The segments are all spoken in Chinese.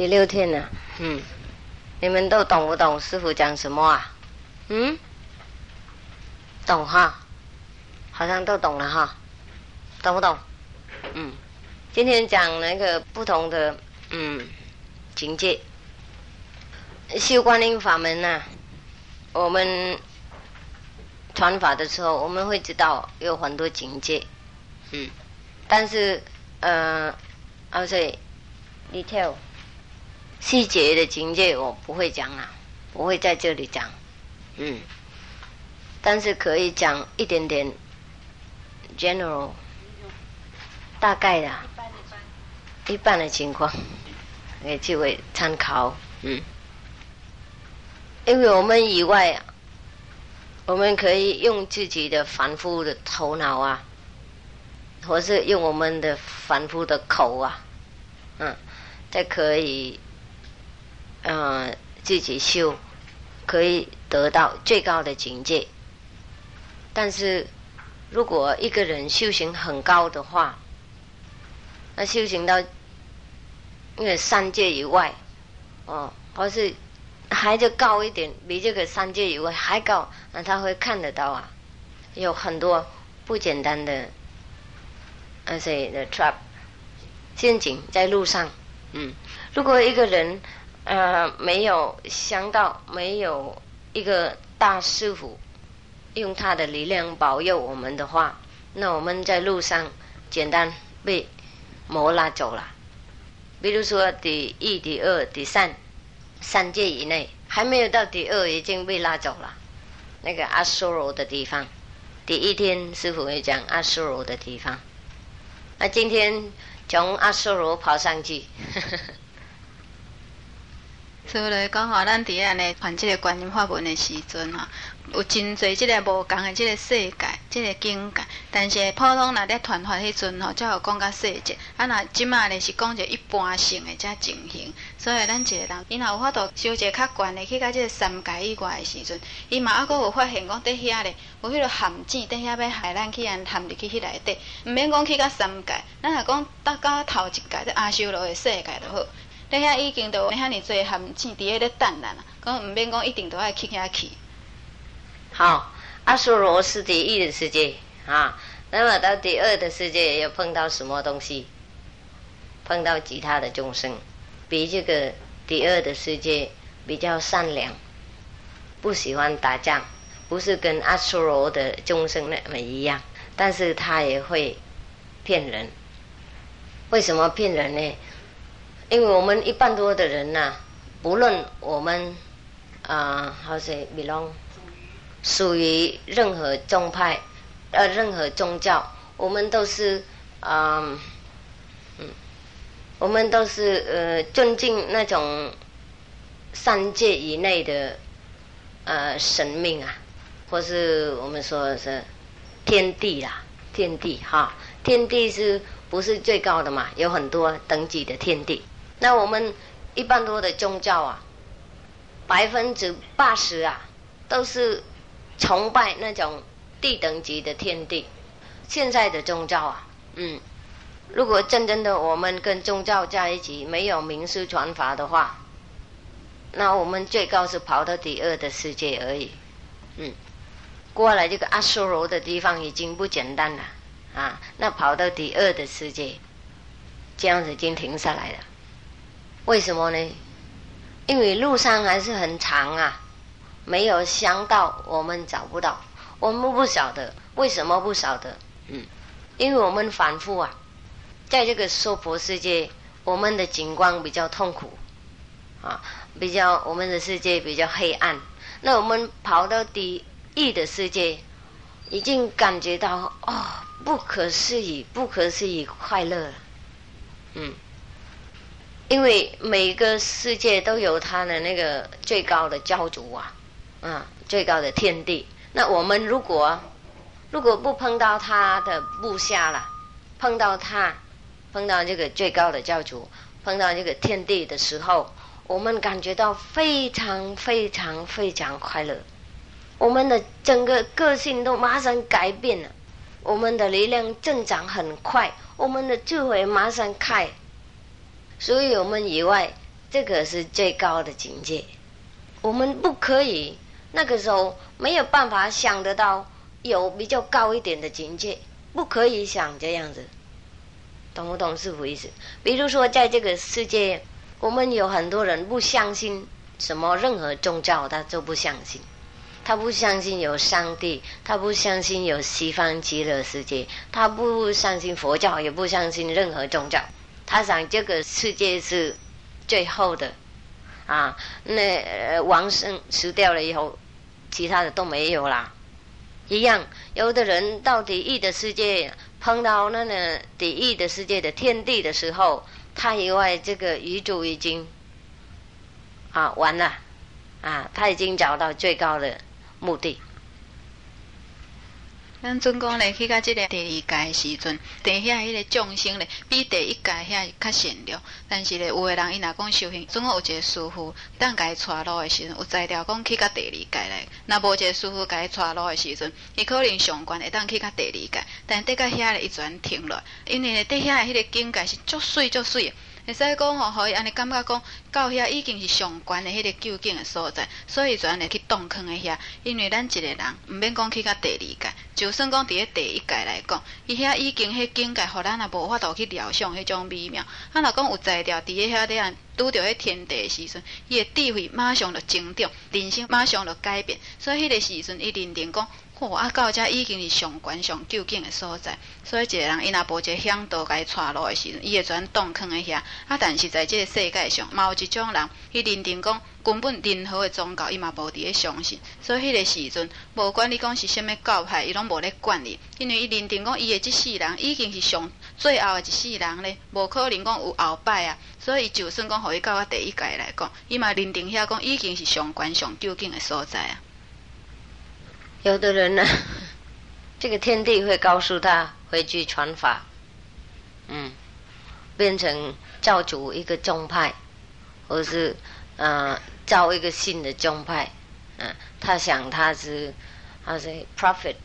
第六天了，嗯，你们都懂不懂师傅讲什么啊？嗯，懂哈，好像都懂了哈，懂不懂？嗯，今天讲那个不同的嗯。境界，修观音法门呢，我们传法的时候，我们会知道有很多境界，嗯，但是呃，而且 detail 细节的情节我不会讲啊，不会在这里讲。嗯，但是可以讲一点点，general，大概的，一半的情况，给几位参考。嗯，因为我们以外，我们可以用自己的反复的头脑啊，或是用我们的反复的口啊，嗯，再可以，嗯，自己修。可以得到最高的境界，但是如果一个人修行很高的话，那修行到因为三界以外，哦，或是还就高一点，比这个三界以外还高，那他会看得到啊，有很多不简单的那些的 trap 陷阱在路上，嗯，如果一个人。呃，没有想到，没有一个大师傅用他的力量保佑我们的话，那我们在路上简单被魔拉走了。比如说，第一、第二、第三三界以内，还没有到第二，已经被拉走了。那个阿修罗的地方，第一天师傅会讲阿修罗的地方。那今天从阿修罗跑上去。所以来讲吼，咱伫安尼传即个观音法门的时阵吼，有真侪即个无共的即个世界、即个境界。但是普通若咧传法迄阵吼，才有讲较细节。啊，若即马咧是讲一个一般性的才进行。所以咱一个人，伊若有法度修一个较悬的，去到即个三界以外的时阵，伊嘛还佫有发现讲伫遐咧，有迄个陷阱伫遐要害咱去安陷入去迄内底。毋免讲去到三界，咱若讲搭到头一界，即阿修罗的世界就好。你遐已经都遐尼侪陷阱伫迄咧等咱啦，讲毋免讲一定都爱去遐去。好，阿修罗是第一的世界啊，那么到第二的世界又碰到什么东西？碰到其他的众生，比这个第二的世界比较善良，不喜欢打仗，不是跟阿修罗的众生那么一样，但是他也会骗人。为什么骗人呢？因为我们一半多的人呐，不论我们啊，好些 belong，属于任何宗派，呃，任何宗教，我们都是啊，嗯，我们都是呃尊敬那种三界以内的呃神明啊，或是我们说是天地啦，天地哈，天地是不是最高的嘛？有很多等级的天地。那我们一般多的宗教啊，百分之八十啊，都是崇拜那种地等级的天地。现在的宗教啊，嗯，如果真正的我们跟宗教在一起，没有名师传法的话，那我们最高是跑到第二的世界而已。嗯，过来这个阿修罗的地方已经不简单了啊，那跑到第二的世界，这样子已经停下来了。为什么呢？因为路上还是很长啊，没有想到我们找不到，我们不晓得为什么不晓得。嗯，因为我们反复啊，在这个娑婆世界，我们的景观比较痛苦啊，比较我们的世界比较黑暗。那我们跑到第一的世界，已经感觉到哦，不可思议，不可思议快乐了。嗯。因为每个世界都有它的那个最高的教主啊，啊，最高的天地。那我们如果如果不碰到他的部下了，碰到他，碰到这个最高的教主，碰到这个天地的时候，我们感觉到非常非常非常快乐，我们的整个个性都马上改变了，我们的力量增长很快，我们的智慧马上开。所以我们以外这个是最高的境界。我们不可以那个时候没有办法想得到有比较高一点的境界，不可以想这样子，懂不懂师傅意思？比如说在这个世界，我们有很多人不相信什么任何宗教，他就不相信。他不相信有上帝，他不相信有西方极乐世界，他不相信佛教，也不相信任何宗教。他想这个世界是最后的啊，那王生死掉了以后，其他的都没有啦。一样，有的人到地狱的世界碰到那个地狱的世界的天地的时候，他以为这个宇宙已经啊完了啊，他已经找到最高的。目的，咱准讲咧去到即个第二届时阵，第遐迄个众生咧比第一届遐较善良。但是咧，有诶人伊若讲修行，总共有一个师傅，当伊带路诶时阵，有才调讲去到第二届咧。若无一个师傅伊带路诶时阵，伊可能上悬会当去到第二届，但得到遐咧伊全停落，因为咧底遐诶迄个境界是足水足水。会使讲吼，互伊安尼感觉讲，到遐已经是上悬的迄个究竟的所在，所以就安尼去洞坑的遐。因为咱一个人毋免讲去到第二届，就算讲伫咧第一届来讲，伊遐已经迄境界，互咱也无法度去料想迄种美妙。啊，若讲有才调伫咧遐底啊，拄着迄天地时阵，伊的智慧马上就增长，人生马上就改变。所以迄个时阵，伊认定讲。哦，啊，到遮已经是上悬上究竟的所在，所以一个人伊若无一个向导甲伊带路的时阵，伊会全洞坑喺遐。啊，但是在即个世界上，嘛有一种人，伊认定讲根本任何的宗教伊嘛无伫咧相信，所以迄个时阵，无管你讲是虾物教派，伊拢无咧管你，因为伊认定讲伊的即世人已经是上最后的一世人咧，无可能讲有后摆啊。所以就算讲互伊到啊第一届来讲，伊嘛认定遐讲已经是上悬上究竟的所在啊。有的人呢，这个天地会告诉他回去传法，嗯，变成教主一个宗派，或是呃造一个新的宗派，嗯，他想他是他是 prophet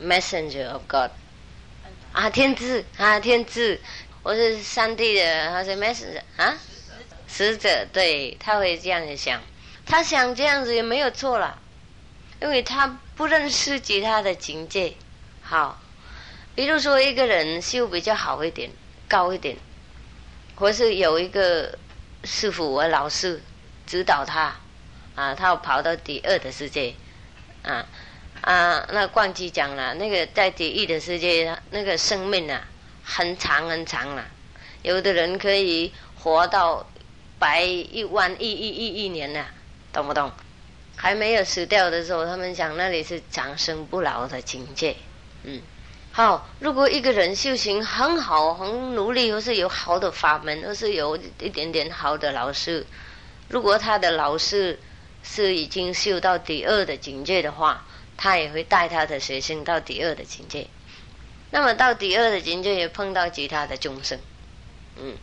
messenger of God，啊天子啊天子，我是上帝的，他是 messenger 啊使者，对他会这样子想，他想这样子也没有错了，因为他。不认识其他的境界，好，比如说一个人修比较好一点、高一点，或是有一个师傅或老师指导他，啊，他要跑到第二的世界，啊啊，那冠基讲了，那个在第一的世界，那个生命啊，很长很长了，有的人可以活到百一万亿亿亿亿年了，懂不懂？还没有死掉的时候，他们讲那里是长生不老的境界。嗯，好，如果一个人修行很好、很努力，或是有好的法门，或是有一点点好的老师，如果他的老师是已经修到第二的境界的话，他也会带他的学生到第二的境界。那么到第二的境界，也碰到其他的众生。嗯，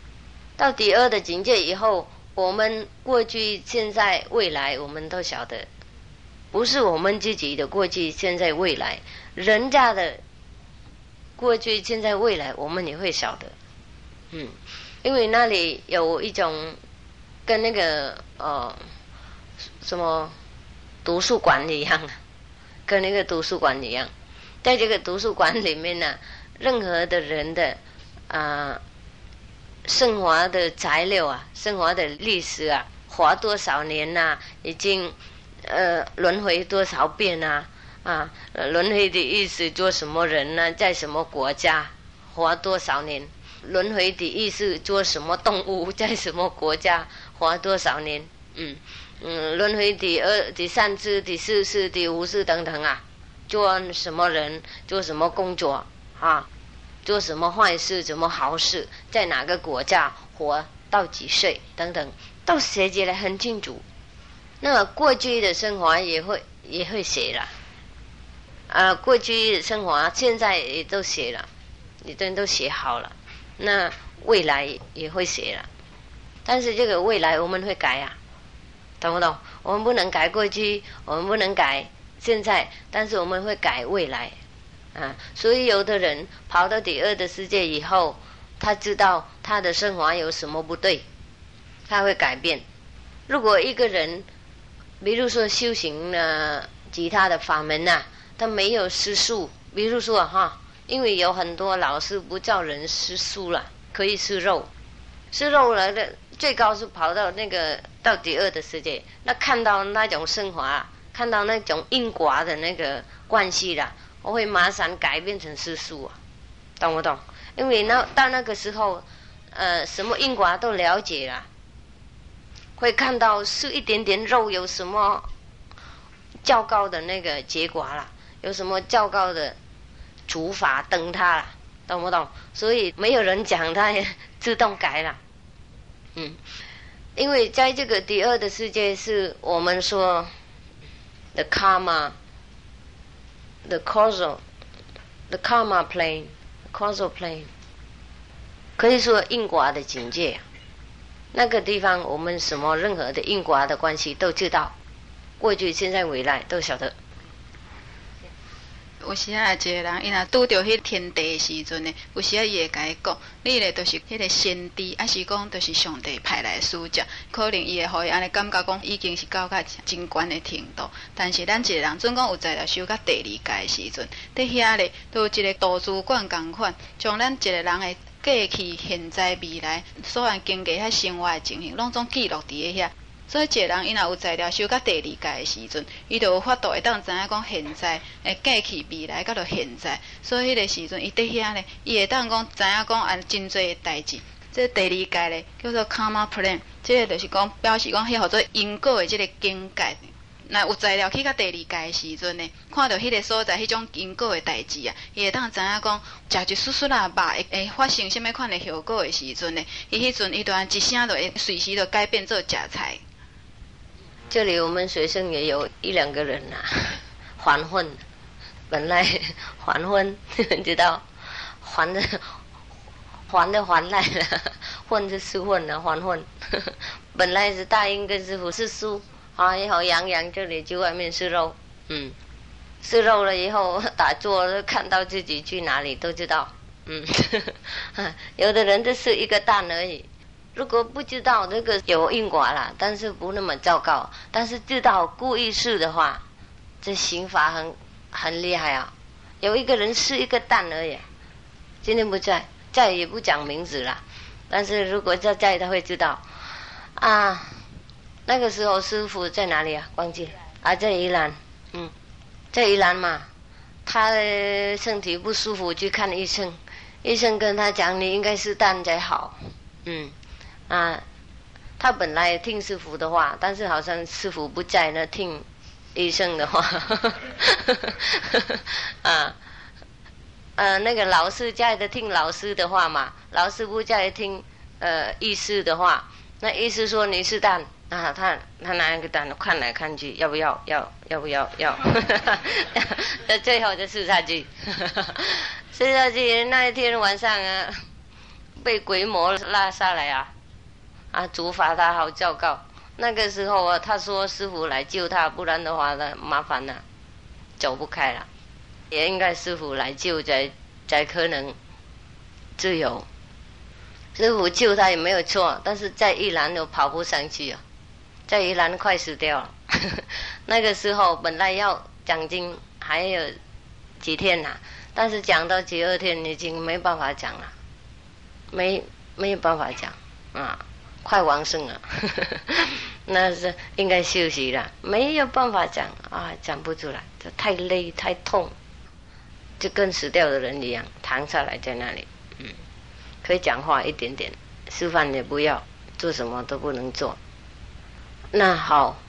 到第二的境界以后。我们过去、现在、未来，我们都晓得，不是我们自己的过去、现在、未来，人家的过去、现在、未来，我们也会晓得。嗯，因为那里有一种跟那个呃什么图书馆一样，跟那个图书馆一样，在这个图书馆里面呢，任何的人的啊。升华的材料啊，升华的历史啊，活多少年呐？已经呃轮回多少遍呐？啊，轮回的意思做什么人呢？在什么国家活多少年？轮回的意思做什么动物？在什么国家活多少年？嗯嗯，轮回第二、第三次、第四次、第五次等等啊，做什么人？做什么工作？啊？做什么坏事，什么好事，在哪个国家活到几岁等等，都写起来很清楚。那过去的生活也会也会写了，啊，过去的生活现在也都写了，你都都写好了。那未来也会写了，但是这个未来我们会改啊，懂不懂？我们不能改过去，我们不能改现在，但是我们会改未来。啊，所以有的人跑到第二的世界以后，他知道他的生活有什么不对，他会改变。如果一个人，比如说修行了其他的法门呐，他没有吃素，比如说哈，因为有很多老师不叫人吃素了，可以吃肉，吃肉来的最高是跑到那个到第二的世界，那看到那种升华，看到那种因果的那个关系了，我会马上改变成世俗啊，懂不懂？因为那到那个时候，呃，什么因果都了解了。会看到是一点点肉有什么较高的那个结果了，有什么较高的煮法等它了，懂不懂？所以没有人讲，它也自动改了。嗯，因为在这个第二的世界，是我们说 the causal, the karma plane, the causal plane，可以说因果的境界。那个地方，我们什么任何的因果的关系都知道，过去、现在、未来都晓得。有时啊，一个人伊若拄着迄天地的时阵呢，有时啊伊会甲伊讲，你咧都是迄个先知，还是讲都是上帝派来使者，可能伊会互伊安尼感觉讲已经是到较真悬的程度。但是咱一个人，总讲有在了修到第二届的时阵，伫遐咧都有一个图书馆共款，将咱一个人的。过去、现在、未来，所有经过遐生活的情形，拢总记录伫咧遐。所以，一个人伊若有材料修到第二届的时阵，伊就有法度会当知影讲现在、诶过去、未来，甲到现在。所以，迄个时阵伊伫遐咧，伊会当讲知影讲按真侪代志。这第二届咧叫做 Karma Plan，即个就是讲表示讲迄号做因果的即个境界。那有材料去到第二届的时阵呢，看到迄个所在迄种因果的代志啊，伊会当知影讲，食一丝丝啊肉会会发生什么款的效果的时阵呢，伊迄阵伊突然一声就会随时就改变做食菜。这里我们学生也有一两个人呐，还混，本来还混，知道还的还的还来了，混是是混了，还混，本来是答应跟师傅是输。啊，以后洋洋这里去外面吃肉，嗯，吃肉了以后打坐，看到自己去哪里都知道，嗯，有的人就是一个蛋而已。如果不知道这个有因果了，但是不那么糟糕，但是知道故意是的话，这刑法很很厉害啊。有一个人是一个蛋而已，今天不在，在也不讲名字了，但是如果在在，他会知道啊。那个时候师傅在哪里啊？忘记啊，在宜兰，嗯，在宜兰嘛。他身体不舒服去看医生，医生跟他讲你应该是蛋才好，嗯，啊，他本来听师傅的话，但是好像师傅不在那听医生的话，啊，呃，那个老师在的听老师的话嘛，老师不在听呃医师的话，那医师说你是蛋。啊，他他拿一个单看来看去，要不要？要要不要？要，那最后就试下去，试下去那一天晚上啊，被鬼魔拉下来啊，啊，主法他好教告。那个时候啊，他说师傅来救他，不然的话呢，麻烦了，走不开了。也应该师傅来救才才可能自由。师傅救他也没有错，但是在一栏都跑不上去啊。在宜兰快死掉了，那个时候本来要讲经还有几天呐，但是讲到第二天已经没办法讲了，没没有办法讲啊，快完胜了，那是应该休息了，没有办法讲啊，讲不出来，这太累太痛，就跟死掉的人一样，躺下来在那里，嗯，可以讲话一点点，吃饭也不要，做什么都不能做。那好，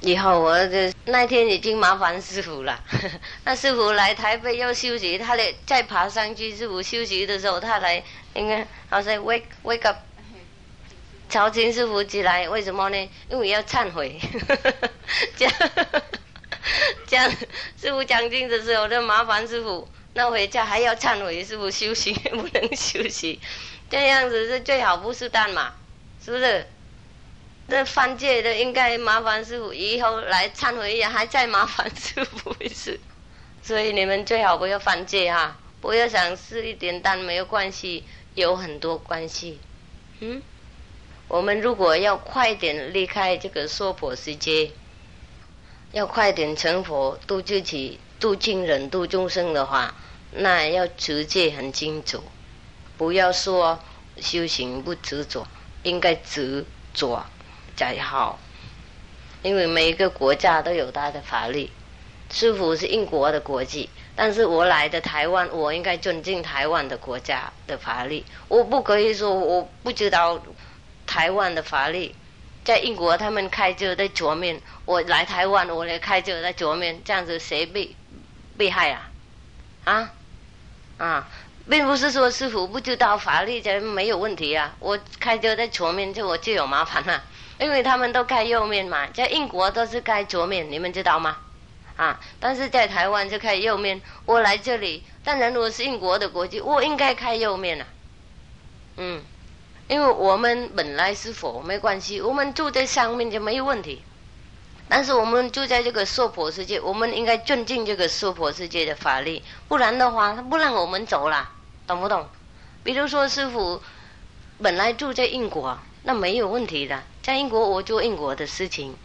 以后我这那天已经麻烦师傅了。那师傅来台北要休息，他得再爬上去。师傅休息的时候，他来应该好像 wake wake up，朝请师傅起来。为什么呢？因为要忏悔。这样这样师傅讲经的时候，就麻烦师傅。那回家还要忏悔，师傅休息 不能休息，这样子是最好不是蛋嘛？是不是？这犯戒的应该麻烦师傅，以后来忏悔也还再麻烦师傅一次，所以你们最好不要犯戒哈，不要想吃一点蛋没有关系，有很多关系。嗯，我们如果要快点离开这个娑婆世界，要快点成佛、度自己、度亲人、度众生的话，那要持戒很清楚，不要说修行不执着，应该执着。才好。因为每一个国家都有它的法律。师傅是英国的国籍，但是我来的台湾，我应该尊敬台湾的国家的法律。我不可以说我不知道台湾的法律。在英国，他们开车在左面，我来台湾，我来开车在左面，这样子谁被被害啊？啊啊，并不是说师傅不知道法律这没有问题啊。我开车在左面，就我就有麻烦了，因为他们都开右面嘛，在英国都是开左面，你们知道吗？啊！但是在台湾就开右面。我来这里，当然我是英国的国籍，我应该开右面啊。嗯，因为我们本来是佛，没关系，我们住在上面就没有问题。但是我们住在这个娑婆世界，我们应该尊敬这个娑婆世界的法律，不然的话，他不让我们走了，懂不懂？比如说师傅本来住在英国，那没有问题的，在英国我做英国的事情。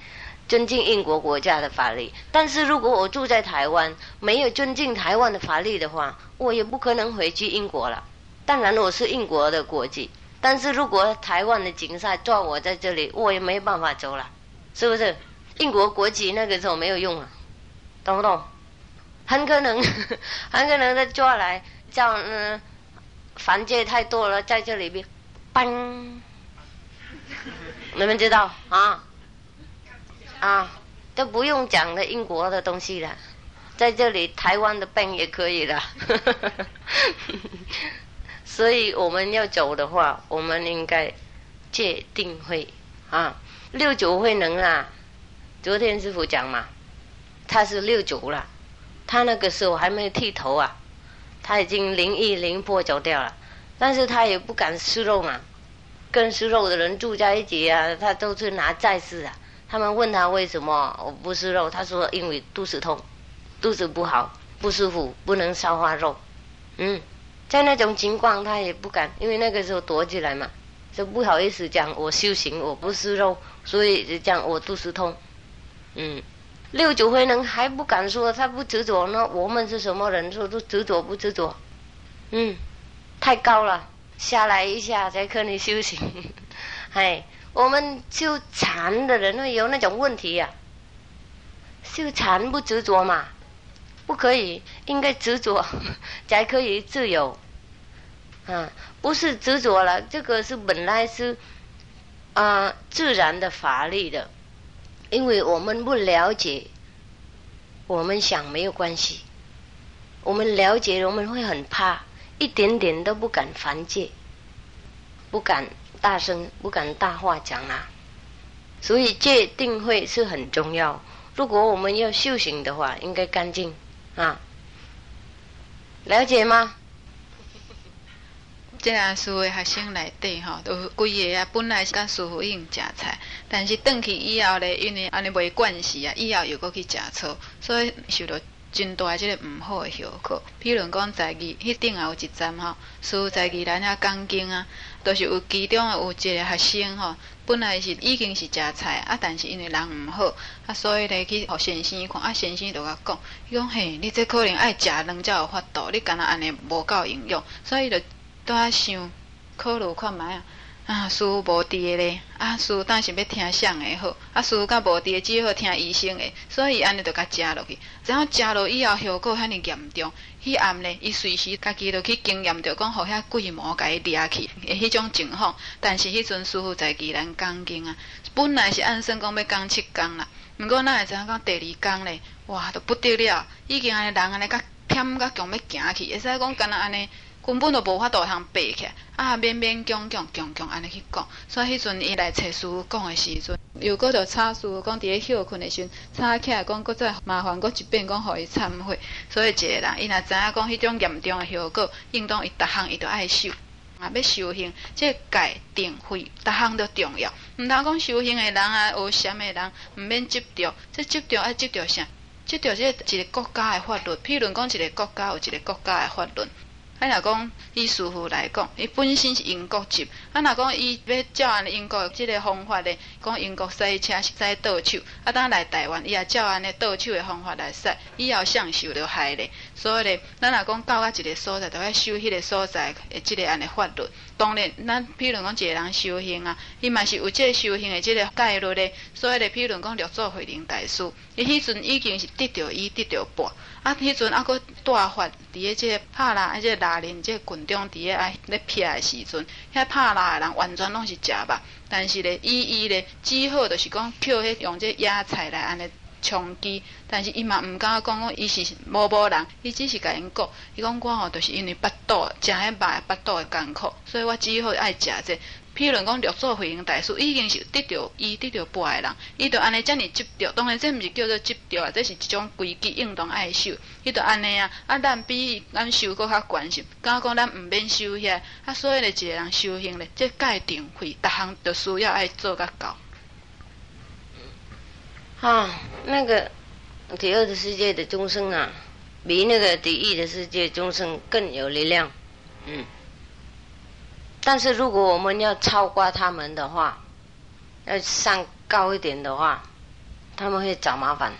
尊敬英国国家的法律，但是如果我住在台湾，没有尊敬台湾的法律的话，我也不可能回去英国了。当然我是英国的国籍，但是如果台湾的警察抓我在这里，我也没办法走了，是不是？英国国籍那个时候没有用啊，懂不懂？很可能，很可能他抓来叫嗯，犯罪太多了，在这里边，嘣，你们知道啊？啊，都不用讲的英国的东西了，在这里台湾的病也可以了。所以我们要走的话，我们应该戒定慧啊，六九慧能啊。昨天师傅讲嘛，他是六九了，他那个时候还没剃头啊，他已经灵异灵魄走掉了，但是他也不敢吃肉嘛，跟吃肉的人住在一起啊，他都是拿在世啊。他们问他为什么我不吃肉，他说因为肚子痛，肚子不好不舒服，不能消化肉。嗯，在那种情况他也不敢，因为那个时候躲起来嘛，就不好意思讲我修行我不吃肉，所以就讲我肚子痛。嗯，六九回能还不敢说他不执着呢？我们是什么人说都执着不执着？嗯，太高了，下来一下才可以修行。哎。我们修禅的人会有那种问题呀，修禅不执着嘛，不可以，应该执着 才可以自由，啊，不是执着了，这个是本来是啊自然的法力的，因为我们不了解，我们想没有关系，我们了解我们会很怕，一点点都不敢犯戒，不敢。大声不敢大话讲啊，所以戒定慧是很重要。如果我们要修行的话，应该干净啊，了解吗？这样师傅学生内底吼，都规个啊，本来是甲师傅用食菜，但是转去以后咧，因为安尼袂惯势啊，以后又搁去食草，所以受到真大即个毋好诶效果。比如讲在二迄顶也有一站吼，师傅在二咱遐讲经啊。都是有其中诶有一个学生吼，本来是已经是食菜啊，但是因为人毋好啊，所以咧去互先生看啊，先生就甲讲，伊讲嘿，你这可能爱食两才有法度，你敢若安尼无够营养，所以就拄啊想考虑看觅啊。啊，师傅无伫咧，啊，师傅当时要听谁的好，啊，师傅甲无伫只好听医生的，所以安尼就甲食落去。然后食落以后效果遐尼严重，迄暗咧，伊随时家己就去经验着讲，互遐鬼魔甲伊掠去，诶迄种情况。但是迄阵师傅在济南讲经啊，本来是按算讲要讲七工啦，毋过咱会知影讲第二工咧，哇，都不得了，已经安尼人安尼甲忝甲强要行去，会使讲敢若安尼。根本都无法度通爬起，啊勉勉强强强强安尼去讲，所以迄阵伊来找师傅讲的时阵，又搁着吵师傅讲伫咧休困的时阵，吵起来讲搁再麻烦搁一遍讲互伊忏悔，所以一个人伊若知影讲迄种严重的后果，应当伊逐项伊都爱修，啊要修行，即戒定慧逐项都重要，毋通讲修行的人啊，学禅的人毋免执着，即执着爱执着啥？执着即一个国家的法律，譬如讲一个国家有一个国家的法律。啊，若讲伊师傅来讲，伊本身是英国籍，啊，若讲伊要照安英国即个方法咧，讲英国驶车是驶倒手，啊，当来台湾伊也照安尼倒手的方法来驶，以后享受着害咧。所以咧，咱若讲到啊一个所在，着要修迄个所在的即个安尼法律。当然，咱譬如讲一个人修行啊，伊嘛是有即个修行的即个概率咧。所以咧，譬如讲六祖慧能大师，伊迄阵已经是得着伊得着半。啊！迄阵啊，佫大发伫咧即个拍拉，啊，即个拉人，即个群众伫咧爱咧撇的时阵，遐拍拉的人完全拢是食肉，但是咧，伊伊咧只好就是讲，捡迄用即野菜来安尼充饥，但是伊嘛毋敢讲讲伊是无无人，伊只是甲因讲，伊讲我吼，就是因为腹肚，食迄肉腹肚的艰苦，所以我只好爱食这。譬如讲，六祖慧能大师已经是得着伊得着半的人，伊就安尼遮尔执着。当然，这毋是叫做执着啊，这是一种规矩应当爱修。伊就安尼啊，啊，咱比咱修搁较关心，敢讲咱毋免修遐，啊，所以咧，一个人修行咧，这界定会，逐项都需要爱做甲到。啊，那个第二的世界的众生啊，比那个第一的世界众生更有力量，嗯。但是如果我们要超过他们的话，要上高一点的话，他们会找麻烦，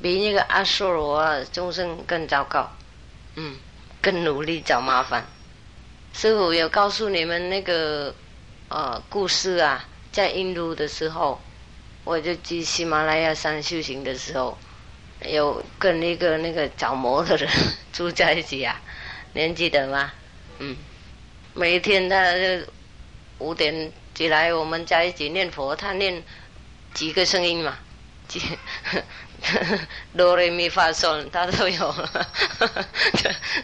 比那个阿修罗众生更糟糕，嗯，更努力找麻烦。师傅有告诉你们那个呃故事啊，在印度的时候，我就去喜马拉雅山修行的时候，有跟那个那个找魔的人 住在一起啊，您记得吗？嗯。每天，他五点起来，我们在一起念佛。他念几个声音嘛？几 哆来咪发嗦，他都有。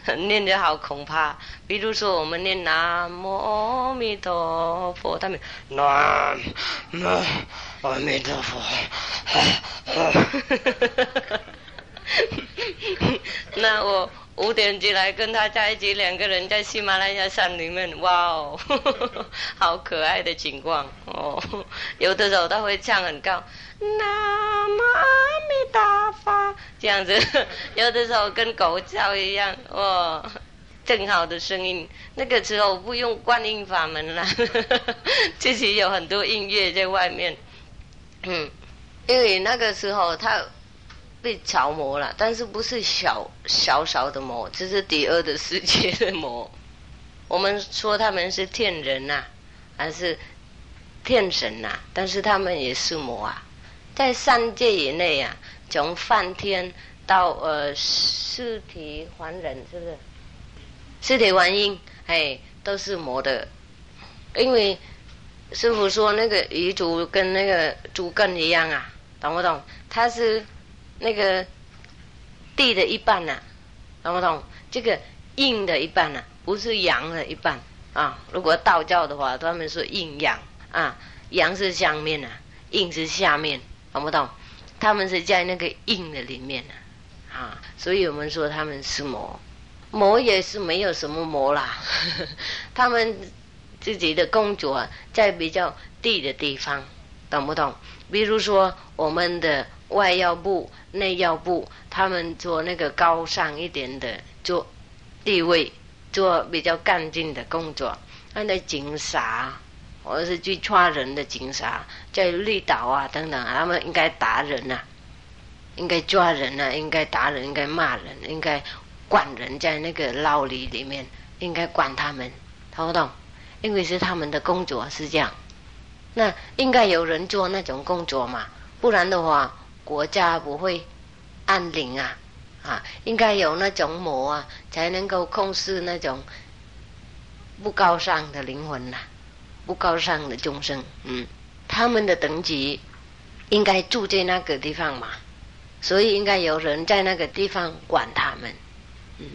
念得好恐怕。比如说，我们念南无阿弥陀佛，他们南无阿弥陀佛。那我。五点起来跟他在一起，两个人在喜马拉雅山里面，哇哦，好可爱的情况哦。有的时候他会唱很高，南无阿弥陀佛这样子，有的时候跟狗叫一样，哇，正好的声音。那个时候不用观音法门了，自己有很多音乐在外面，嗯，因为那个时候他。被着魔了，但是不是小小小的魔，这是第二的世界的魔。我们说他们是天人呐，还是天神呐？但是他们也是魔啊，在三界以内啊，从梵天到呃四体还人，是不是？四体还阴，哎，都是魔的。因为师傅说那个鱼族跟那个竹根一样啊，懂不懂？他是。那个地的一半呐，懂不懂？这个阴的一半呐，不是阳的一半啊。如果道教的话，他们说阴阳啊，阳是上面呐，阴是下面，懂不懂？他们是在那个阴的里面呐，啊，所以我们说他们是魔，魔也是没有什么魔啦，呵 呵他们自己的工作在比较低的地方，懂不懂？比如说我们的外腰部。内要部，他们做那个高尚一点的做地位，做比较干净的工作。那警察，或者是去抓人的警察，在绿岛啊等等，他们应该打人呐，应该抓人呐，应该打人，应该骂人，应该管人，在那个牢里里面应该管他们，懂不懂？因为是他们的工作是这样，那应该有人做那种工作嘛，不然的话。国家不会安宁啊，啊，应该有那种魔啊，才能够控制那种不高尚的灵魂呐，不高尚的众生，嗯，他们的等级应该住在那个地方嘛，所以应该有人在那个地方管他们，嗯，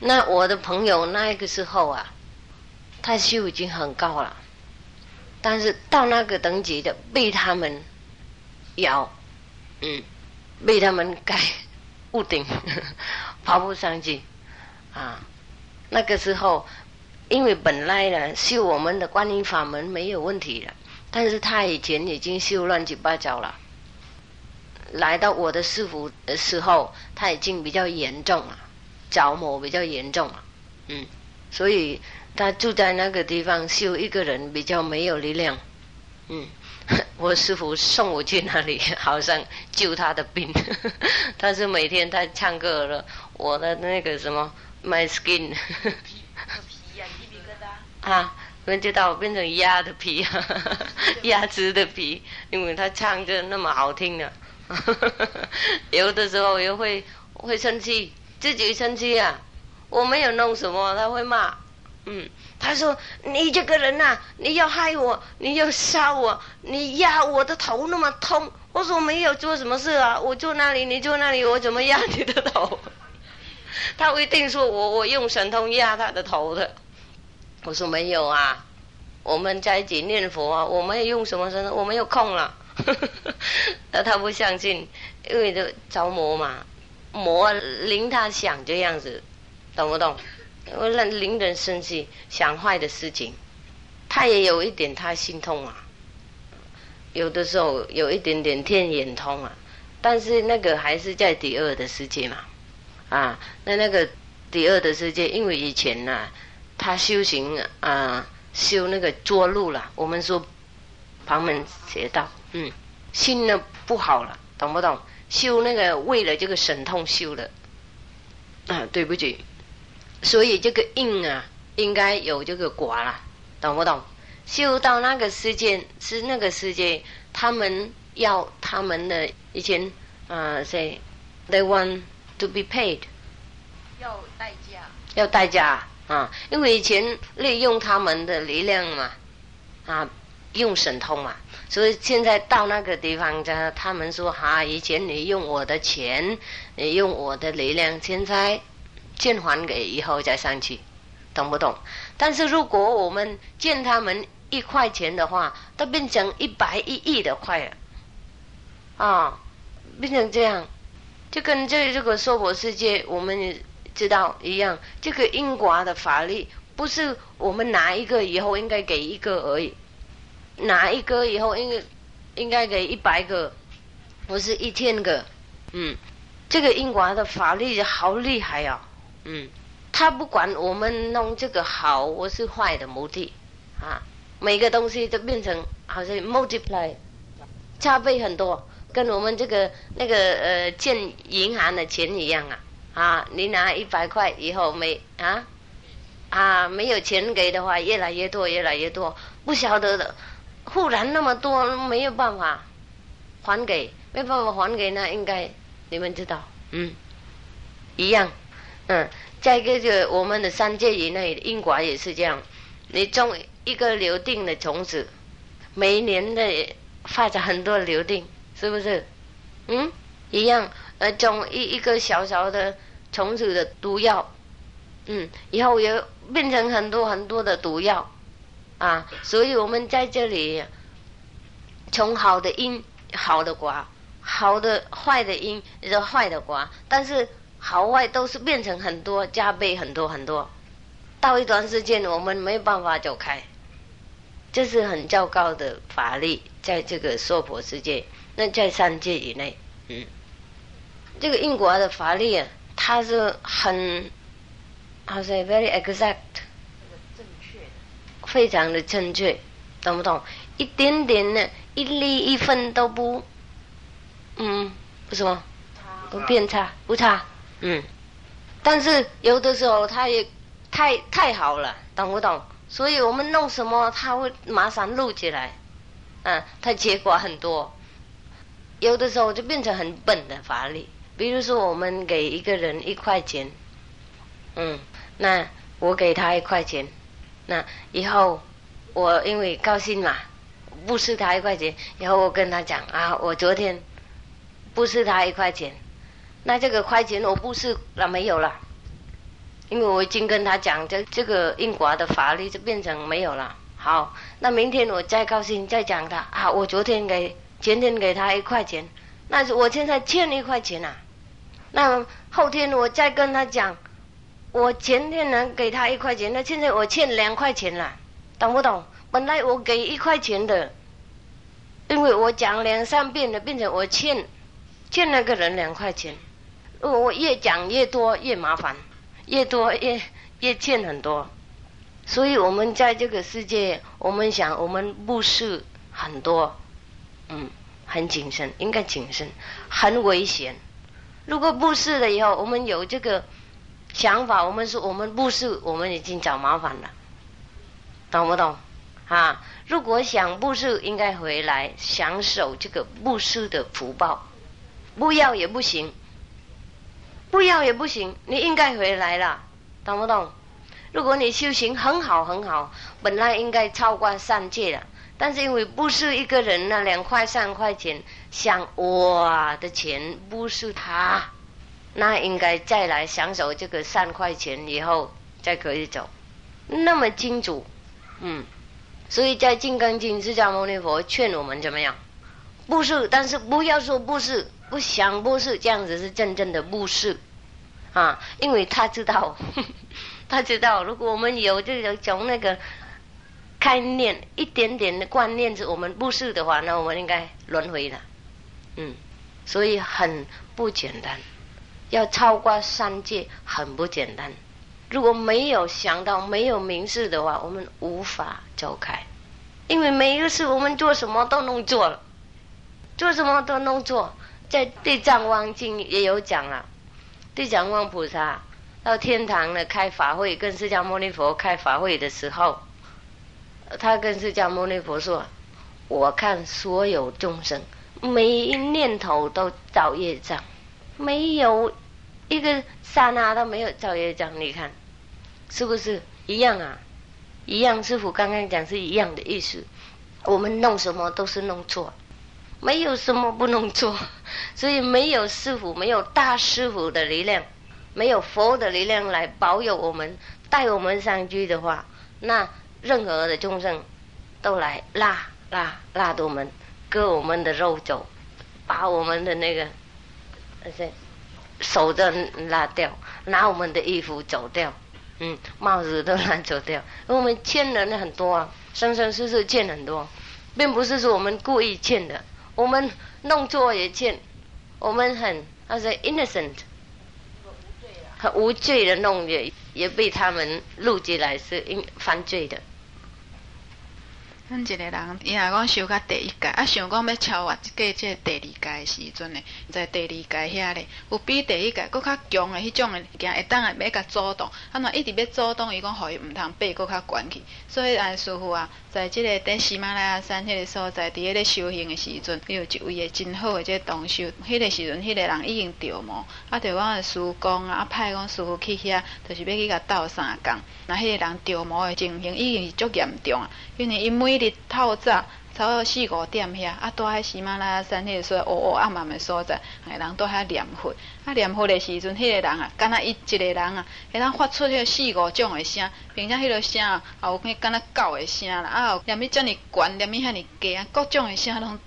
那我的朋友那个时候啊，他修已经很高了，但是到那个等级的被他们咬。嗯，被他们盖屋顶，爬不上去啊。那个时候，因为本来呢修我们的观音法门没有问题了，但是他以前已经修乱七八糟了。来到我的师傅的时候，他已经比较严重了，着魔比较严重了。嗯，所以他住在那个地方修一个人比较没有力量，嗯，我师傅送我去那里，好像救他的病，他是每天他唱歌了，我的那个什么 my skin，啊，我知道变成鸭的皮，鸭子的皮，因为他唱歌那么好听的，有的时候又会会生气，自己生气啊。我没有弄什么，他会骂，嗯，他说你这个人呐，你要害我，你要杀我，你压我的头那么痛。我说没有做什么事啊，我坐那里，你坐那里，我怎么压你的头？他一定说我我用神通压他的头的。我说没有啊，我们在一起念佛啊，我没有用什么神通，我没有空了。那他不相信，因为这着魔嘛，魔令他想这样子。懂不懂？我让令人生气、想坏的事情，他也有一点他心痛啊。有的时候有一点点天眼通啊，但是那个还是在第二的世界嘛。啊，那那个第二的世界，因为以前呢，他修行啊，修那个捉路了。我们说旁门邪道，嗯，心呢不好了，懂不懂？修那个为了这个神通修的啊，对不起。所以这个应啊，应该有这个果啦，懂不懂？修到那个世界是那个世界，他们要他们的以前啊，say they want to be paid，要代价，要代价啊！因为以前利用他们的力量嘛，啊，用神通嘛，所以现在到那个地方，他他们说哈，以前你用我的钱，你用我的力量，现在。建还给以后再上去，懂不懂？但是如果我们见他们一块钱的话，都变成一百一亿的块了，啊，变成这样，就跟这这个娑婆世界我们知道一样。这个因果的法律不是我们拿一个以后应该给一个而已，拿一个以后应该应该给一百个，不是一千个，嗯，这个因果的法律好厉害啊！嗯，他不管我们弄这个好或是坏的目的，啊，每个东西都变成好像 multiply，加倍很多，跟我们这个那个呃建银行的钱一样啊，啊，你拿一百块以后没啊啊没有钱给的话，越来越多越来越多，不晓得的，忽然那么多没有办法还给，没办法还给那应该你们知道，嗯，一样。嗯，再一个就我们的三界以内，因果也是这样。你种一个留定的种子，每年的发展很多留定，是不是？嗯，一样。呃，种一一个小小的虫子的毒药，嗯，以后也变成很多很多的毒药啊。所以我们在这里，从好的因，好的果，好的坏的因，坏的果，但是。好坏都是变成很多加倍很多很多，到一段时间我们没有办法走开，这是很较高的法力，在这个娑婆世界，那在三界以内，嗯，这个因果的法力啊，它是很，好像 very exact，正确，非常的正确，懂不懂？一点点的，一粒一分都不，嗯，不什么，不变差，不差。嗯，但是有的时候他也太太好了，懂不懂？所以我们弄什么他会马上录起来，嗯，他结果很多。有的时候就变成很笨的法力，比如说我们给一个人一块钱，嗯，那我给他一块钱，那以后我因为高兴嘛，不是他一块钱，以后我跟他讲啊，我昨天不是他一块钱。那这个块钱我不是了没有了，因为我已经跟他讲，这这个因果的法律就变成没有了。好，那明天我再高兴再讲他啊，我昨天给前天给他一块钱，那是我现在欠一块钱啊。那后天我再跟他讲，我前天能给他一块钱，那现在我欠两块钱了，懂不懂？本来我给一块钱的，因为我讲两三遍了，变成我欠欠那个人两块钱。我越讲越多越麻烦，越多越越欠很多。所以我们在这个世界，我们想我们布施很多，嗯，很谨慎，应该谨慎，很危险。如果布施了以后，我们有这个想法，我们说我们布施，我们已经找麻烦了，懂不懂？啊，如果想布施，应该回来享受这个布施的福报，不要也不行，不要也不行，你应该回来了，懂不懂？如果你修行很好很好，本来应该超过三界了，但是因为不是一个人那两块三块钱，想我的钱不是他，那应该再来享受这个三块钱以后再可以走，那么清楚，嗯，所以在《金刚经》释迦牟尼佛劝我们怎么样？不是，但是不要说不是，不想不是，这样子是真正的不是啊，因为他知道。他知道，如果我们有这种从那个概念，一点点的观念是我们不是的话，那我们应该轮回了。嗯，所以很不简单，要超过三界很不简单。如果没有想到没有明示的话，我们无法走开。因为每一个事，我们做什么都能做，做什么都能做。在《地藏王经》也有讲了，地藏王菩萨。到天堂呢，开法会，跟释迦牟尼佛开法会的时候，他跟释迦牟尼佛说：“我看所有众生，每一念头都造业障，没有一个刹那都没有造业障。你看，是不是一样啊？一样，师傅刚刚讲是一样的意思。我们弄什么都是弄错，没有什么不能做，所以没有师傅，没有大师傅的力量。”没有佛的力量来保佑我们、带我们上去的话，那任何的众生都来拉拉拉着我们，割我们的肉走，把我们的那个那些手都拉掉，拿我们的衣服走掉，嗯，帽子都拿走掉。我们欠人很多啊，生生世世欠很多，并不是说我们故意欠的，我们弄错也欠，我们很他说 innocent。无罪的弄也也被他们录进来是因犯罪的。咱一个人，伊若讲修到第一届，啊想讲要超越即个即第二届时阵呢，在第二届遐咧，有比第一届搁较强的迄种的件，会当下要甲阻挡，啊若一直要阻挡，伊讲互伊毋通爬搁较悬去。所以啊，师傅啊，在即个在喜马拉雅山迄个所在，伫迄个修行的时阵，伊有一位真好诶即个同修，迄个时阵，迄个人已经着魔，啊，着讲师公啊，啊派讲师傅去遐，就是要去甲斗相共。那迄个人着魔的情形已经是足严重啊，因为伊每日透早，差不多四五点遐，啊，住喺喜马拉雅山迄个所乌乌暗暗的所在，个人住遐念佛，啊，念佛的时阵，迄个人啊，敢若伊一个人啊，会当发出迄个四五种的声，并且迄个声啊，也有迄敢若狗的声啦，啊，有念咪遮尔悬，念咪遐尔低啊，各种的声拢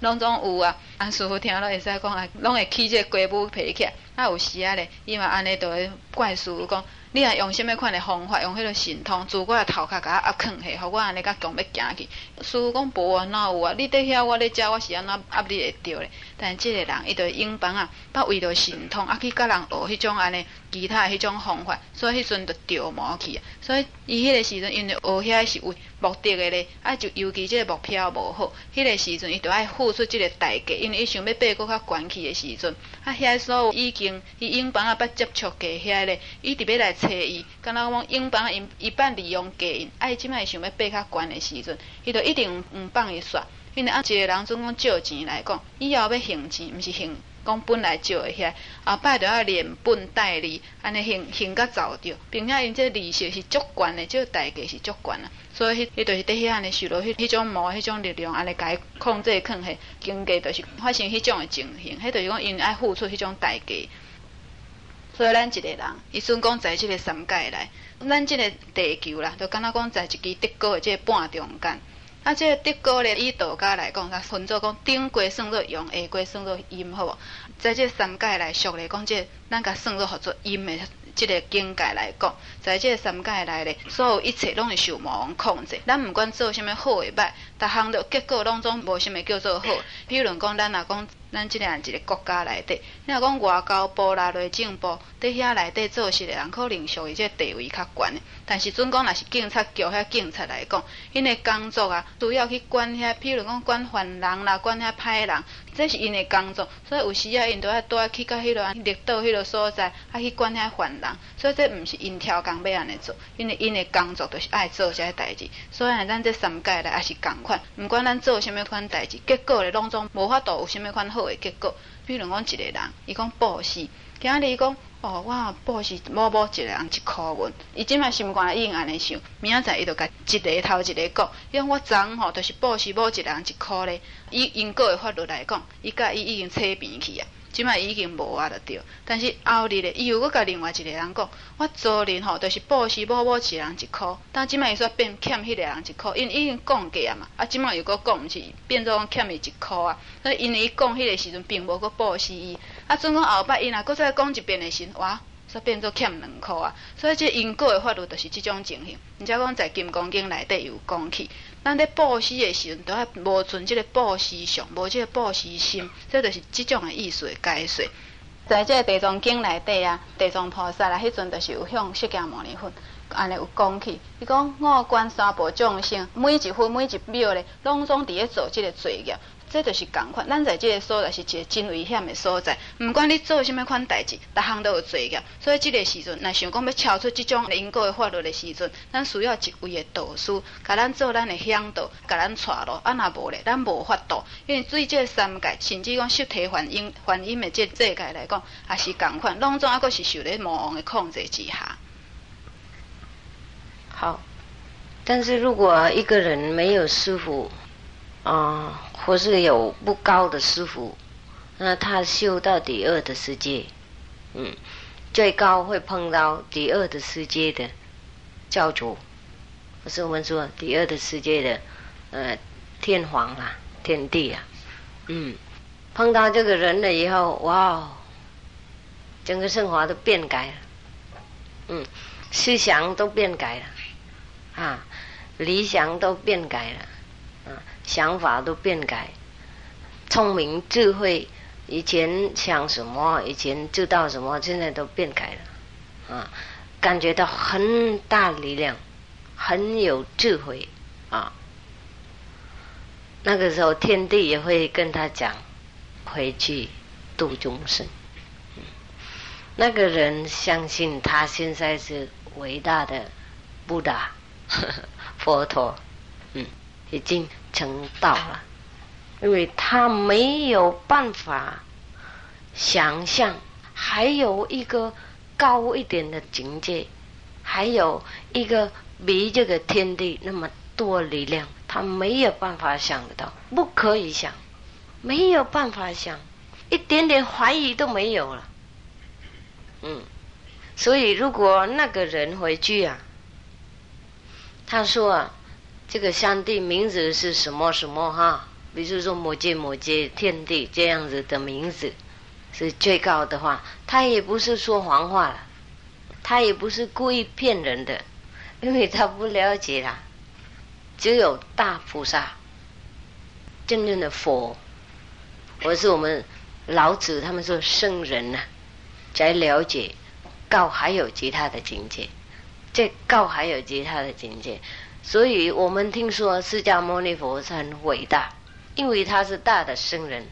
拢总有啊，啊，师傅听了会使讲啊，拢会起这个歌舞起来，啊，有时啊咧，伊嘛安尼都会怪师傅讲。你若用什么款的方法？用迄落神通，自我头壳甲压囥起，互我安尼甲强要行去。师傅讲无啊，哪有啊？你伫遐，我咧遮，我是安怎压你会着咧？但即个人，伊着用房啊，捌为着神通，啊去甲人学迄种安尼其他迄种方法，所以迄阵着着魔去啊。所以伊迄个时阵，因为学遐是为目的的咧，啊就尤其即个目标无好，迄个时阵伊着爱付出即个代价，因为伊想要爬搁较悬去的时阵，啊遐所有已经伊用帮啊捌接触过遐咧，伊特别来。找伊，敢若讲英邦因一半利用假因，啊伊即摆想要爬较悬的时阵，伊就一定毋放伊煞。因为啊，一个人总讲借钱来讲，以后要还钱，毋是还讲本来借的遐，后摆着要连本带利，安尼还还甲走着，并且因这利息是足悬的，这代价是足悬啊。所以迄，伊就是伫遐安尼受落迄迄种魔、迄种力量，安尼甲伊控制、控制，经济就是发生迄种的情形。迄就是讲因爱付出迄种代价。所以咱一个人，伊算讲在即个三界内，咱即个地球啦，就敢若讲在一支德国的即个半中间。啊，即个德高咧，以道家来讲，它分做讲顶过算作阳，下过算作阴，好无？在即个三界内，俗来讲，即咱甲算作合作阴的即个境界来讲，在即个三界内咧，所有一切拢是受魔王控制。咱毋管做啥物好诶歹，逐项着结果拢总无啥物叫做好。比如讲，咱若讲。咱即个一个国家内底，你若讲外交部啦、内政部，伫遐内底做事诶人，可能属于即个地位较悬诶。但是准讲，若是警察局遐警察来讲，因的工作啊，主要去管遐，譬如讲管犯人啦，管遐歹人，这是因的工作。所以有时啊，因都要带去到迄落绿岛迄落所在，啊去管遐犯人。所以这毋是因超工要安尼做，因为因的工作就是爱做遮代志。所以咱这三界咧也是共款，毋管咱做啥物款代志，结果咧拢总无法度有啥物款好的结果。比如讲一个人，伊讲报死，今日伊讲。哦，我报是某某一人一箍银，伊即卖心肝已经安尼想，明仔载伊就甲一个头一个讲，伊讲我昨昏吼就是报是某一人一箍咧，以英国的法律来讲，伊甲伊已经扯平去啊。即摆已经无啊，着对。但是后日咧，伊又搁甲另外一个人讲，我昨日吼，就是报喜某某一人一箍，但即摆伊煞变欠迄个人一箍，因已经讲过啊嘛。啊，即摆又搁讲，毋是变做讲欠伊一箍啊。所以因为伊讲迄个时阵，并无搁报喜伊。啊，总讲后摆伊若搁再讲一遍的时，哇！煞变做欠两箍啊。所以即因果的法律就是即种情形。而且讲在《金刚经》内底有讲起。咱咧布施的时阵，都要无存即个布施相，无即个布施心，这就是即种的意思的解说。在即个地藏经内底啊，地藏菩萨啦，迄阵就是有向释迦牟尼佛安尼有讲起，伊讲我观三宝众生，每一分每一秒咧，拢总伫咧做即个罪业。这就是共款，咱在即个所在是一个真危险的所在。毋管你做甚物款代志，逐项都有罪业。所以即个时阵，若想讲要超出即种因果的法律的时阵，咱需要一位的导师，甲咱做咱的向导，甲咱带路。啊，若无咧，咱无法度。因为对这三界，甚至讲实体反应、反应的这世界来讲，也是共款，拢总还阁是受咧魔王的控制之下。好，但是如果一个人没有师傅，啊。或是有不高的师傅，那他修到第二的世界，嗯，最高会碰到第二的世界的教主，不是我们说第二的世界的呃天皇啊，天帝啊，嗯，碰到这个人了以后，哇哦，整个生活都变改了，嗯，思想都变改了，啊，理想都变改了。想法都变改，聪明智慧，以前想什么，以前知道什么，现在都变改了，啊，感觉到很大力量，很有智慧啊。那个时候，天地也会跟他讲，回去度众生。那个人相信他现在是伟大的布达 佛陀，已经。成道了，因为他没有办法想象还有一个高一点的境界，还有一个比这个天地那么多力量，他没有办法想得到，不可以想，没有办法想，一点点怀疑都没有了。嗯，所以如果那个人回去啊，他说。啊。这个上帝名字是什么什么哈？比如说某界某界天地这样子的名字是最高的话，他也不是说谎话了，他也不是故意骗人的，因为他不了解啦。只有大菩萨，真正的佛，或是我们老子他们说圣人呐，才了解告还有其他的境界，这告还有其他的境界。所以我们听说释迦牟尼佛是很伟大，因为他是大的圣人，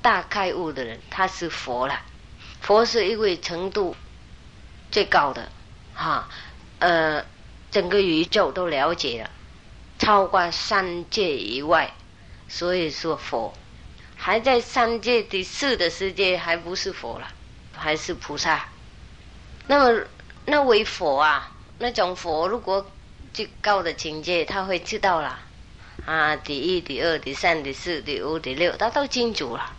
大开悟的人，他是佛了。佛是一位程度最高的，哈，呃，整个宇宙都了解了，超过三界以外，所以说佛还在三界第四的世界，还不是佛了，还是菩萨。那么那位佛啊，那种佛如果。最高的境界，他会知道了啊，第一、第二、第三、第四、第五、第六，他都清楚了。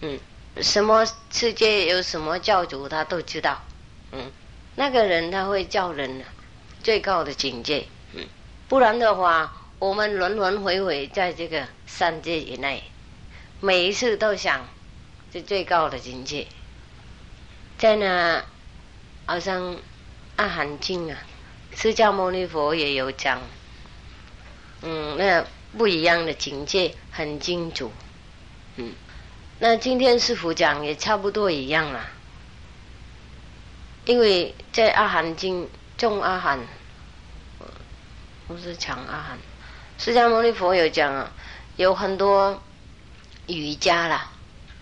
嗯，什么世界有什么教主，他都知道。嗯，那个人他会叫人最高的境界。嗯，不然的话，我们轮轮回回在这个三界以内，每一次都想这最高的境界，在那好像阿含经啊。释迦牟尼佛也有讲，嗯，那不一样的境界很清楚，嗯，那今天师傅讲也差不多一样啦，因为在阿含经中阿含，不是强阿含，释迦牟尼佛有讲啊，有很多瑜伽啦，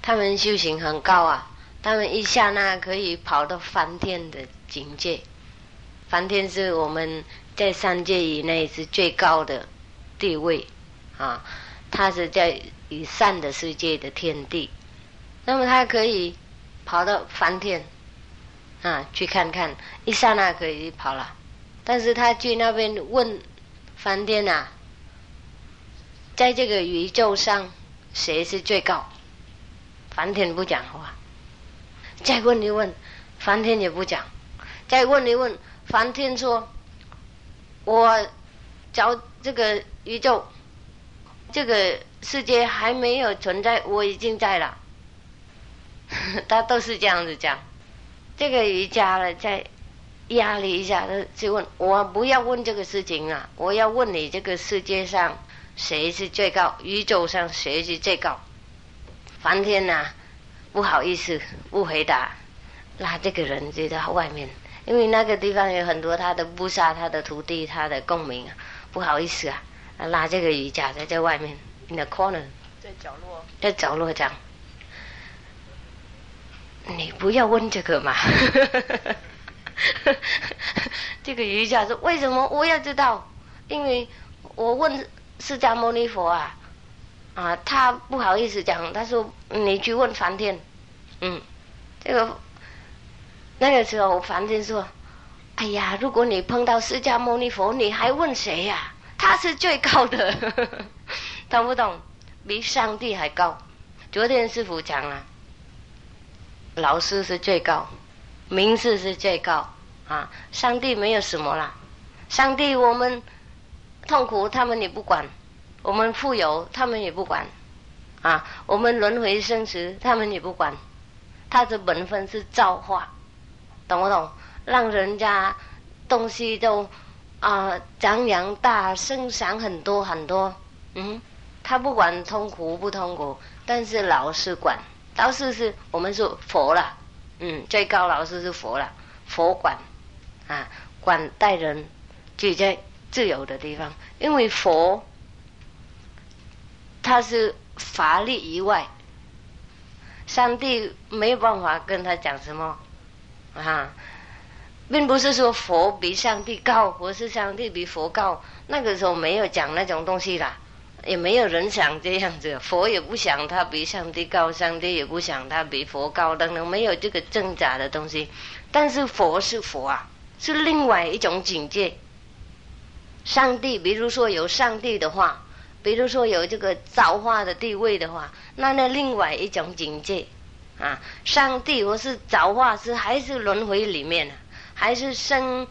他们修行很高啊，他们一下那可以跑到梵天的境界，梵天是我们在三界以内是最高的地位啊，他是在。以善的世界的天地，那么他可以跑到梵天啊去看看，一刹那可以跑了。但是他去那边问梵天啊，在这个宇宙上谁是最高？梵天不讲话。再问一问，梵天也不讲。再问一问，梵天说：“我找这个宇宙，这个。”世界还没有存在，我已经在了。他都是这样子讲。这个瑜伽呢，在压力一下，他就问我不要问这个事情啊，我要问你这个世界上谁是最高，宇宙上谁是最高？梵天呐，不好意思不回答，那这个人就在外面，因为那个地方有很多他的菩萨、他的徒弟、他的共鸣啊，不好意思啊，拉这个瑜伽在在外面。In the corner，在角落，在角落讲，你不要问这个嘛。这个瑜伽是为什么我要知道？因为我问释迦牟尼佛啊，啊，他不好意思讲，他说你去问梵天，嗯，这个那个时候梵天说，哎呀，如果你碰到释迦牟尼佛，你还问谁呀？他是最高的。懂不懂？比上帝还高。昨天师傅讲了，老师是最高，名字是最高啊。上帝没有什么啦，上帝我们痛苦他们也不管，我们富有他们也不管啊。我们轮回生死他们也不管，他的本分是造化，懂不懂？让人家东西都啊张扬大，声响很多很多，嗯。他不管痛苦不痛苦，但是老师管，老师是我们是佛了，嗯，最高老师是佛了，佛管，啊，管待人，就在自由的地方，因为佛他是法力以外，上帝没有办法跟他讲什么，啊，并不是说佛比上帝高，或是上帝比佛高，那个时候没有讲那种东西啦。也没有人想这样子，佛也不想他比上帝高，上帝也不想他比佛高，等等，没有这个挣扎的东西。但是佛是佛啊，是另外一种境界。上帝，比如说有上帝的话，比如说有这个造化的地位的话，那那另外一种境界啊，上帝或是造化师还是轮回里面，还是生，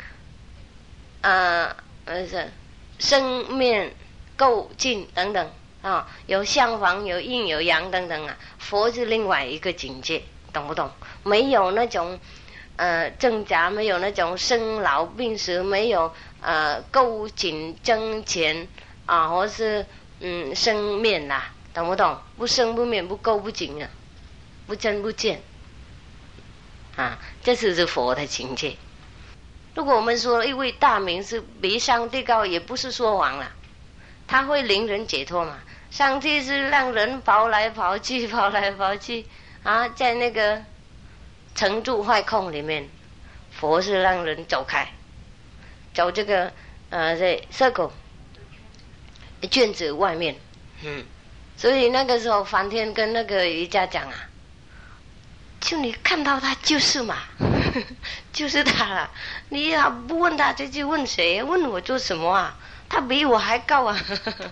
呃，是生面。构境等等啊，有相房，有阴，有阳等等啊。佛是另外一个境界，懂不懂？没有那种呃挣扎，没有那种生老病死，没有呃构紧争钱啊，或是嗯生面呐，懂不懂？不生不灭，不垢不净啊，不增不减啊，这是是佛的境界。如果我们说一位大名是比上帝高，也不是说谎了。他会令人解脱嘛？上帝是让人跑来跑去，跑来跑去啊，在那个成住坏空里面，佛是让人走开，走这个呃这 circle 卷子外面，嗯，所以那个时候梵天跟那个瑜伽讲啊，就你看到他就是嘛，就是他了，你要不问他就去问谁？问我做什么啊？他比我还高啊，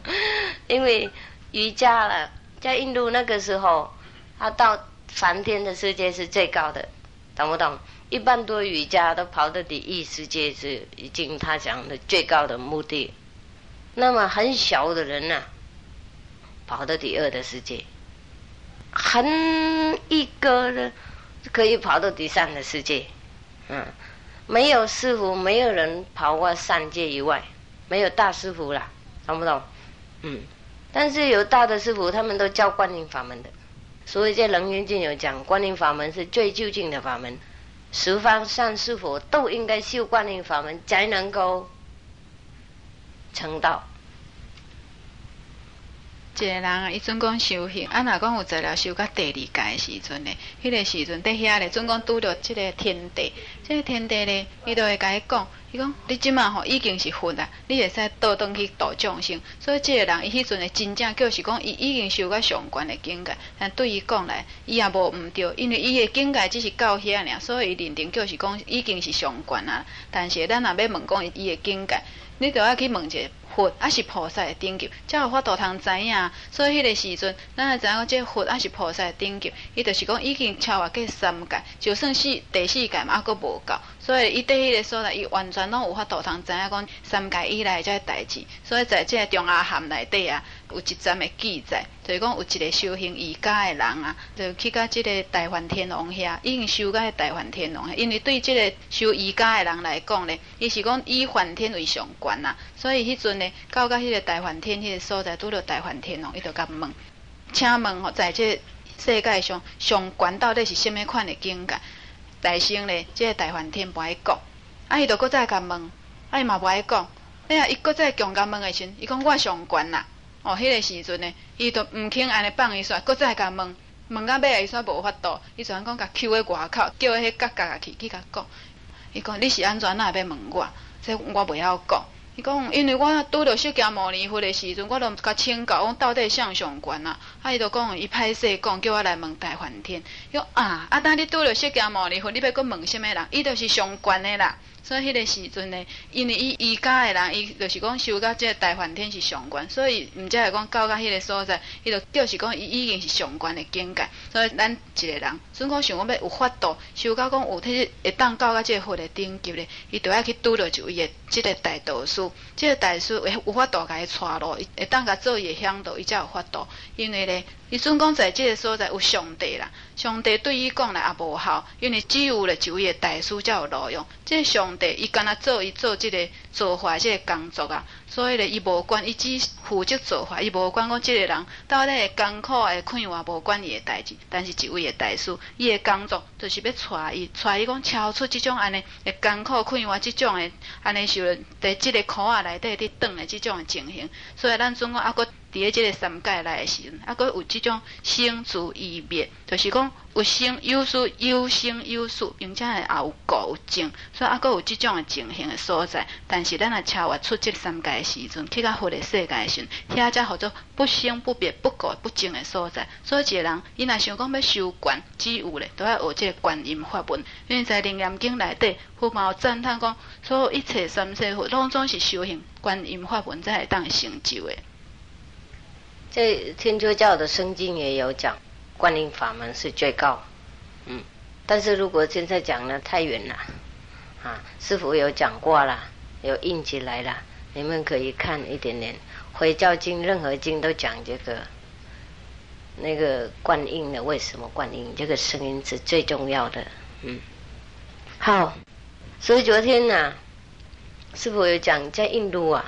因为瑜伽了，在印度那个时候，他到梵天的世界是最高的，懂不懂？一般多瑜伽都跑到第一世界是已经他讲的最高的目的，那么很小的人呢，跑到第二的世界，很一个人可以跑到第三的世界，嗯，没有师傅，没有人跑过三界以外。没有大师傅啦，懂不懂？嗯，但是有大的师傅，他们都教观音法门的，所以在《楞严经》有讲，观音法门是最究竟的法门，十方善是佛都应该修观音法门，才能够成道。一个人啊，伊准讲修行，啊，若讲有材料修到第二届时阵咧，迄个时阵伫遐咧，准讲拄着即个天地，即个天地咧，伊都会甲伊讲，伊讲你即满吼已经是佛啊，你会使倒转去度众生，所以即个人伊迄阵诶真正就是讲伊已经修到上悬诶境界，但对伊讲来，伊也无毋对，因为伊诶境界只是到遐尔，所以伊认定就是讲已经是上悬啊。但是咱若要问讲伊诶境界，你着要去问者。佛还是菩萨的等级，才有法度通知影。所以迄个时阵，咱会知影讲，这佛还是菩萨的等级，伊著是讲已经超越过三界，就算是第四界嘛，还阁无够。所以伊对迄个所在，伊完全拢有法度通知影讲三界以内这代志。所以在这个中阿含内底啊，有一站的记载，就是讲有一个修行瑜伽的人啊，就去到即个大梵天王遐，已经修到大梵天王。因为对即个修瑜伽的人来讲咧，伊是讲以梵天为上观啊，所以迄阵。到到迄个大梵天迄个所在，拄着大梵天哦，伊就甲问，请问吼，在这世界上上观到底是甚物款的境界？大圣咧，即个大梵天不爱讲，啊，伊就搁再甲问，啊，伊嘛不爱讲，哎呀，伊搁再强甲问的时，伊讲我上悬啦，哦，迄个时阵呢，伊都毋肯安尼放伊煞，搁再甲问，问到尾伊煞无法度，伊就讲甲 Q 喺外口，叫迄角角去去甲讲，伊讲你是安怎那要问我，这我袂晓讲。伊讲，因为我拄着释迦牟尼佛的时阵，我都甲请教，讲到底向上悬啊？啊，伊就讲，伊歹势讲，叫我来问大梵天。伊讲啊，啊，当你拄着释迦牟尼佛，你要搁问什么人？伊就是上悬的啦。所以迄个时阵呢，因为伊瑜伽的人，伊就是讲修到即个大梵天是上悬，所以毋则会讲到到迄个所在，伊就就是讲伊已经是上悬的境界。所以咱一个人，所以讲想讲要有法度修到讲有迄个会当到到即个佛的顶级咧，伊就要去拄着就伊的即个大导师，即个大师会有法度甲伊带路，会当甲做伊的向导，伊才有法度。因为咧，伊准讲在即个所在有上帝啦，上帝对伊讲来也无效，因为只有咧就伊的大师才有路用。即个上帝伊干那做伊做即个做法即个工作啊，所以咧伊无管，伊只负责做法，伊无管讲即个人到底会艰苦会困难，无管伊的代志。但是一位的大师，伊的工作就是要带伊，带伊讲超出即种安尼会艰苦困难即种的安尼受在即个苦啊内底伫转的即种的情形。所以咱总共啊搁。伫咧即个三界内诶时阵，啊，佫有即种生住异灭，就是讲有生有死，有生有死，并且也有故有净，所以啊，佫有即种诶情形诶所在。但是咱若超越出即三界诶时阵，去到佛诶世界诶时，遐才叫做不生不灭、不故不净诶所在。所以一个人，伊若想讲要修观，只有咧，都要学即个观音法门。因为在《楞严经》内底，佛嘛有赞叹讲，所有一切三世佛，拢总是修行观音法门才会当成就诶。在天主教的圣经也有讲，观音法门是最高，嗯，但是如果现在讲呢，太远了，啊，师傅有讲过了，有印起来了，你们可以看一点点，回教经任何经都讲这个，那个观音的为什么观音这个声音是最重要的，嗯，好，所以昨天呢，师傅有讲在印度啊，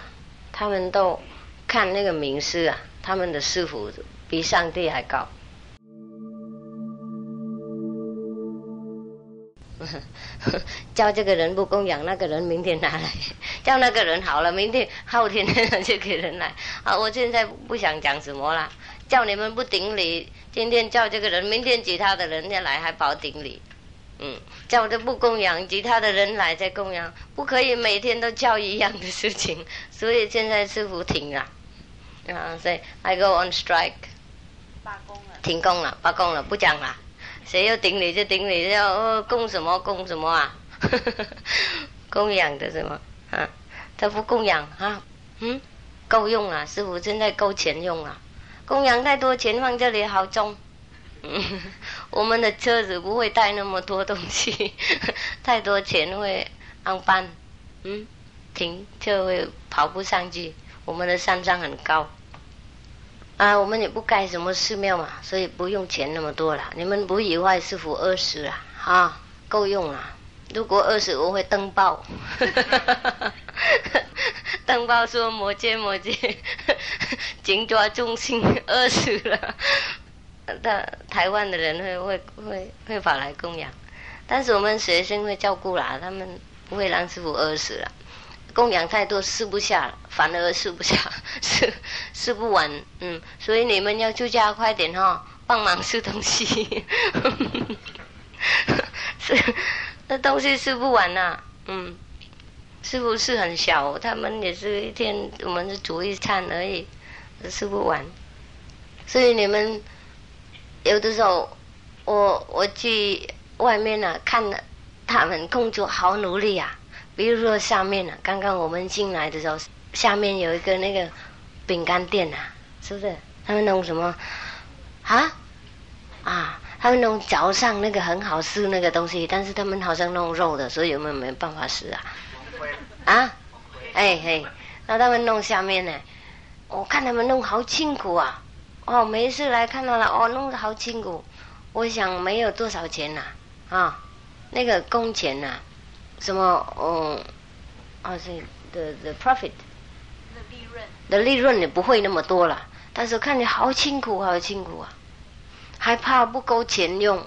他们都看那个名师啊。他们的师傅比上帝还高，叫这个人不供养，那个人明天拿来；叫那个人好了，明天后天就给人来。啊，我现在不想讲什么了，叫你们不顶礼，今天叫这个人，明天其他的人家来还保顶礼。嗯，叫的不供养，其他的人来再供养，不可以每天都叫一样的事情。所以现在师傅停了。所以 I go on strike，罢工了，停工了，罢工了，不讲了。谁要顶你就顶你，要供什么供什么啊？供养的什么啊？他不供养啊？嗯，够用啊，师傅现在够钱用啊。供养太多钱放这里好重。嗯，我们的车子不会带那么多东西，太多钱会安班。嗯，停就会跑不上去。我们的山上很高，啊，我们也不盖什么寺庙嘛，所以不用钱那么多了。你们不以外师傅二十了，啊，够用了。如果二十，我会登报，登报说摩羯摩羯，紧抓中心二十了。的台湾的人会会会会跑来供养，但是我们学生会照顾啦，他们不会让师傅饿死了。供养太多吃不下，反而吃不下，吃吃不完，嗯，所以你们要出家快点哈，帮忙吃东西，是那东西吃不完呐，嗯，是不是很小，他们也是一天我们是煮一餐而已，吃不完，所以你们有的时候我我去外面呢看他们工作好努力呀。比如说下面呢，刚刚我们进来的时候，下面有一个那个饼干店呐，是不是？他们弄什么？啊啊！他们弄早上那个很好吃那个东西，但是他们好像弄肉的，所以我们没办法吃啊。啊？哎嘿，那他们弄下面呢？我看他们弄好辛苦啊！哦，没事来看到了，哦，弄得好辛苦。我想没有多少钱呐，啊，那个工钱呐。什么？嗯，啊，是 the the profit，的利润，的利润也不会那么多了。但是看你好辛苦，好辛苦啊！还怕不够钱用，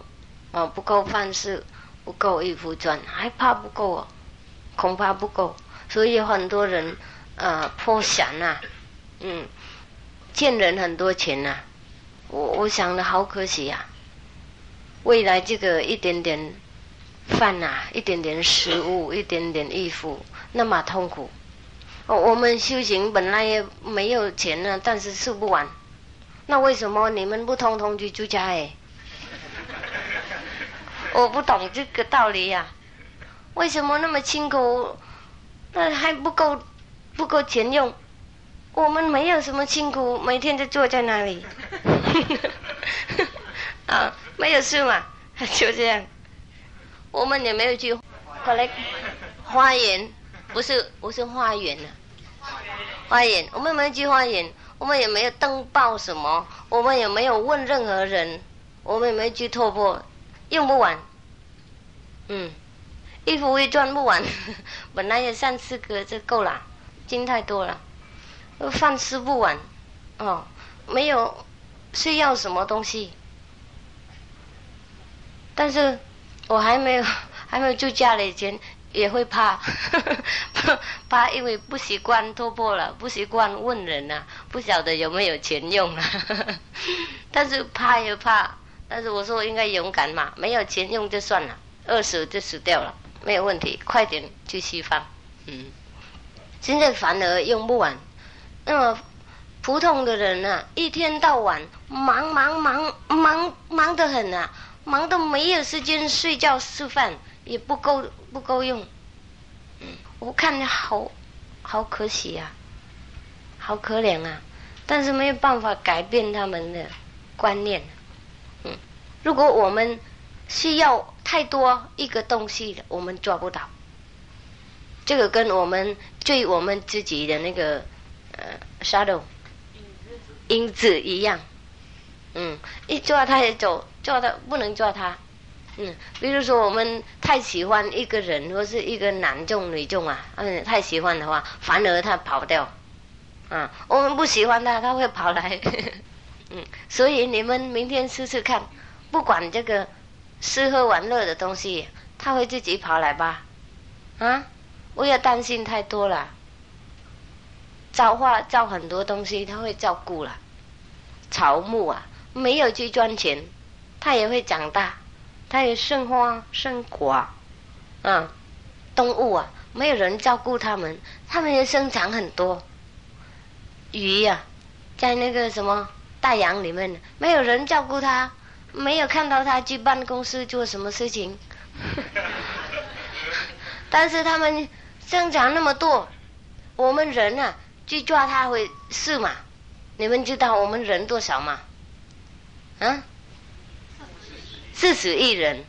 啊，不够饭吃，不够衣服穿，还怕不够啊，恐怕不够。所以很多人呃破产呐，嗯，欠人很多钱呐。我我想的好可惜呀，未来这个一点点。饭呐，一点点食物，一点点衣服，那么痛苦。我们修行本来也没有钱呢，但是吃不完。那为什么你们不通通去住家哎？我不懂这个道理呀。为什么那么辛苦，那还不够不够钱用？我们没有什么辛苦，每天就坐在那里。啊，没有事嘛，就这样。我们也没有去，过来花园，不是不是花园呢，花园，我们没有去花园，我们也没有登报什么，我们也没有问任何人，我们也没有去突破，用不完，嗯，衣服也穿不完，本来也三四个就够了，金太多了，饭吃不完，哦，没有需要什么东西，但是。我还没有 还没有住家里前也会怕，怕因为不习惯突破了，不习惯问人呐，不晓得有没有钱用啊。但是怕又怕，但是我说应该勇敢嘛，没有钱用就算了，饿死就死掉了，没有问题，快点去西方。嗯，现在反而用不完。那么普通的人呢，一天到晚忙忙忙忙忙得很啊。忙得没有时间睡觉吃饭，也不够不够用。嗯，我看着好好可惜呀，好可怜啊！但是没有办法改变他们的观念。嗯，如果我们需要太多一个东西，我们抓不到。这个跟我们对我们自己的那个呃 shadow 影子一样。嗯，一抓他也走。抓他不能抓他，嗯，比如说我们太喜欢一个人或是一个男众女众啊，嗯，太喜欢的话，反而他跑掉，啊，我们不喜欢他，他会跑来，嗯，所以你们明天试试看，不管这个吃喝玩乐的东西，他会自己跑来吧，啊，不要担心太多了，造化造很多东西，他会照顾了，草木啊，没有去赚钱。它也会长大，它也生花生果，啊，动物啊，没有人照顾它们，它们也生长很多。鱼呀，在那个什么大洋里面，没有人照顾它，没有看到它去办公室做什么事情。但是它们生长那么多，我们人啊去抓它会是嘛？你们知道我们人多少吗？啊？四十亿人，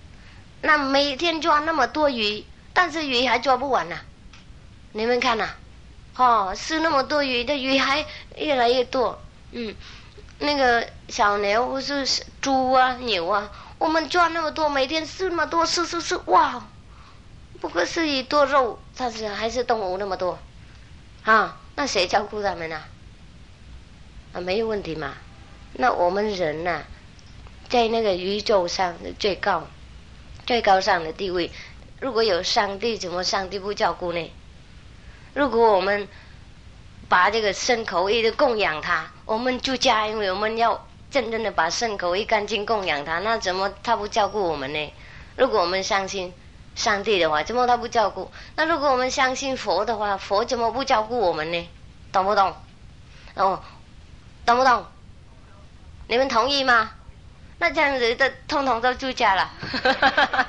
那每天抓那么多鱼，但是鱼还抓不完呐。你们看呐，哦，吃那么多鱼，的鱼还越来越多。嗯，那个小牛不是猪啊、牛啊，我们抓那么多，每天吃那么多，吃吃吃，哇！不过是一多肉，但是还是动物那么多，啊，那谁照顾他们呢？啊，没有问题嘛。那我们人呐。在那个宇宙上的最高、最高上的地位。如果有上帝，怎么上帝不照顾呢？如果我们把这个圣口一直供养他，我们住家，因为我们要真正的把圣口一干净供养他，那怎么他不照顾我们呢？如果我们相信上帝的话，怎么他不照顾？那如果我们相信佛的话，佛怎么不照顾我们呢？懂不懂？哦，懂不懂？你们同意吗？那这样子的，通通都住家了，哈哈哈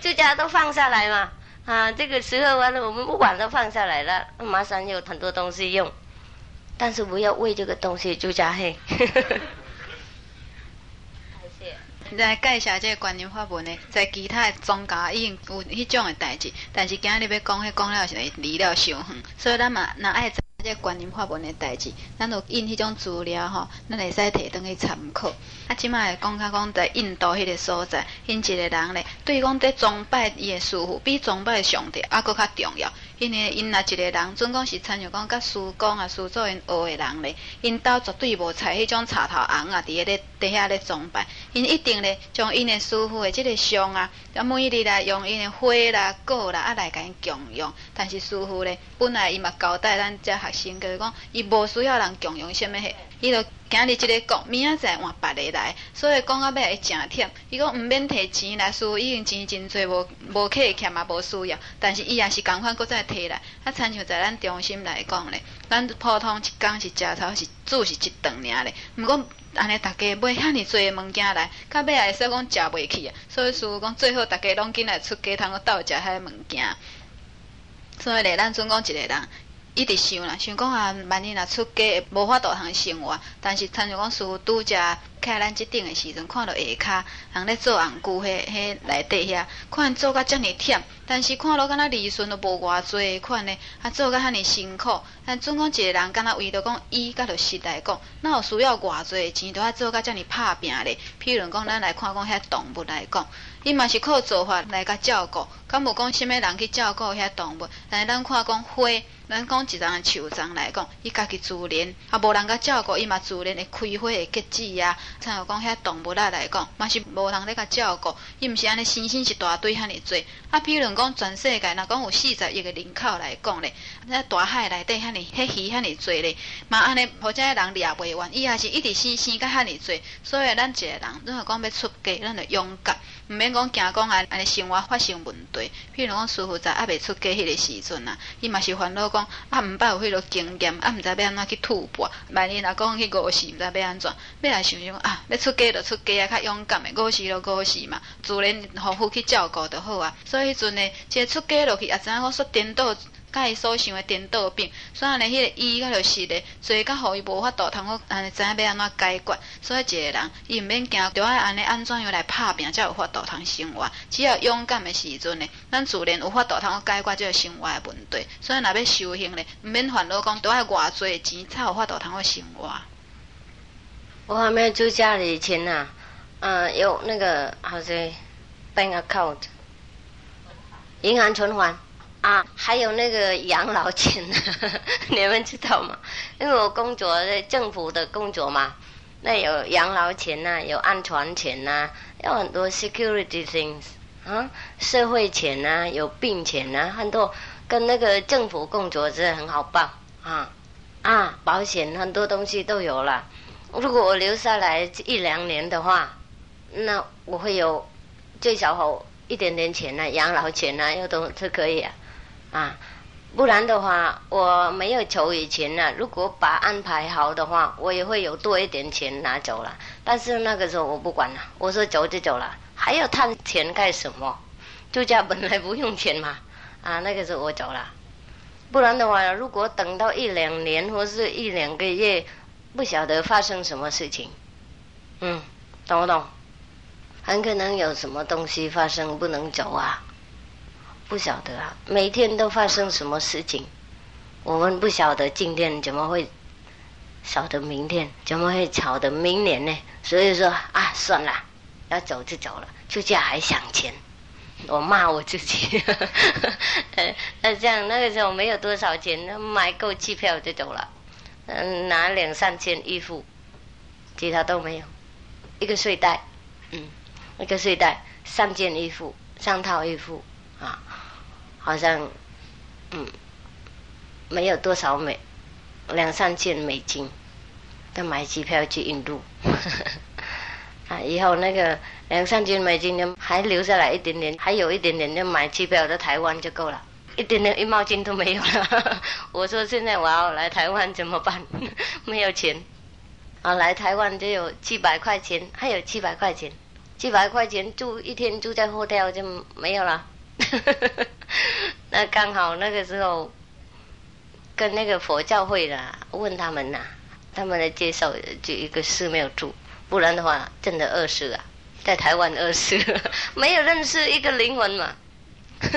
住家都放下来嘛。啊，这个时候完了，我们不管都放下来了，马上有很多东西用，但是不要为这个东西住家嘿。来介绍这个观音法门呢，在其他的宗教已经有迄种的代志，但是今日要讲，迄讲了是离了伤远，所以咱嘛，那爱这观音法门的代志，咱就印迄种资料吼，咱会使摕倒去参考。啊，即摆讲较讲在印度迄个所在，因一个人咧，对讲在崇拜伊的师傅，比崇拜上帝啊佫较重要。因为因若一个人，准讲是参像讲甲师公啊、师祖因学的人咧，因兜绝对无采迄种插头红啊，伫咧底下咧崇拜，因一定咧将因的师傅的即个像啊，啊每日来用因的花啦、果啦啊来甲因供养。但是师傅咧，本来伊嘛交代咱遮学生，就是讲伊无需要人供养什么迄，伊就。今日即个讲，明仔载换别个来，所以讲到尾会诚忝。伊讲毋免摕钱来，输已经钱真侪，无无客欠嘛无需要。但是伊也是共款，搁再摕来。啊，参像在咱中心来讲咧，咱普通一工是食头是煮是一顿尔咧。毋过安尼，逐家买遐尼侪物件来，到尾也会说讲食袂起啊。所以师傅讲，最好逐家拢紧来出街，通个斗食遐物件。所以咧，咱总讲一个人。一直想啦，想讲啊，万一若出家，无法度通生活。但是，参像讲师傅拄则徛咱即顶的时阵，看到下骹人咧做红菇，迄迄内底遐，看做甲遮尔忝，但是看落敢若利润都无偌济款呢，啊做甲遐尼辛苦。但总讲一个人，敢若为着讲伊甲着实来讲，那有需要偌济钱，都要做甲遮尔拍拼咧？譬如讲，咱来看讲遐动物来讲。伊嘛是靠做法来甲照顾，敢无讲虾物人去照顾遐动物？但是咱看讲花，咱讲一丛树丛来讲，伊家己自然，啊无人甲照顾，伊嘛自然会开花会结籽啊。像有讲遐动物啊来讲，嘛是无人咧甲照顾，伊毋是安尼生生一大堆遐尼多。啊，比如讲全世界，若讲有四十亿个人口来讲咧，那大海内底遐尼迄鱼遐尼多咧，嘛安尼或者人掠袂完，伊也是一直生生甲遐尼多。所以咱一个人，如果讲要出家，咱就勇敢，毋免。讲惊讲安，安尼生活发生问题。譬如讲师傅在还未出家迄个时阵啊，伊嘛是烦恼讲啊，毋捌有迄个经验，啊，毋知要安怎去突破。万一若讲去五时，毋知要安怎，要来想想啊，要出嫁就出嫁啊，较勇敢的五时就五时嘛，自然好好去照顾就好啊。所以迄阵呢，即个出嫁落去，也知影讲说颠倒。甲伊所想的颠倒病，所以安尼迄个医甲就是咧，所以甲互伊无法度通好安尼知影要安怎解决。所以一个人伊毋免惊，着爱安尼安怎样来拍拼，才有法度通生活。只要勇敢的时阵呢，咱自然有法度通好解决即个生活的问题。所以若要修行咧，毋免烦恼讲，着爱偌济钱才有法度通好生活。我还没住家里钱呐，嗯，有那个好像 bank account，银行存款。啊，还有那个养老钱，你们知道吗？因为我工作在政府的工作嘛，那有养老钱呐，有安全钱呐，有很多 security things 啊，社会钱呐，有病钱呐，很多跟那个政府工作是很好报啊啊，保险很多东西都有了。如果我留下来一两年的话，那我会有最少好一点点钱呐，养老钱呐，要都是可以啊。啊，不然的话，我没有筹以前呢。如果把安排好的话，我也会有多一点钱拿走了。但是那个时候我不管了，我说走就走了，还要贪钱干什么？住家本来不用钱嘛。啊，那个时候我走了。不然的话，如果等到一两年或是一两个月，不晓得发生什么事情。嗯，懂不懂？很可能有什么东西发生，不能走啊。不晓得啊，每天都发生什么事情，我们不晓得今天怎么会晓得明天怎么会吵得明年呢？所以说啊，算了，要走就走了，出家还想钱，我骂我自己。那这样那个时候没有多少钱，买够机票就走了，嗯，拿两三千衣服，其他都没有，一个睡袋，嗯，一个睡袋，三件衣服，三套衣服啊，好像嗯没有多少美，两三千美金，要买机票去印度。啊，以后那个两三千美金呢，还留下来一点点，还有一点点，就买机票到台湾就够了，一点点一毛钱都没有了。我说现在我要来台湾怎么办？没有钱。啊，来台湾就有七百块钱，还有七百块钱，七百块钱住一天住在 hotel 就没有了。那刚好那个时候跟那个佛教会的问他们呐，他们来介绍就一个寺庙住。不然的话，真的饿死啊！在台湾饿死，没有认识一个灵魂嘛。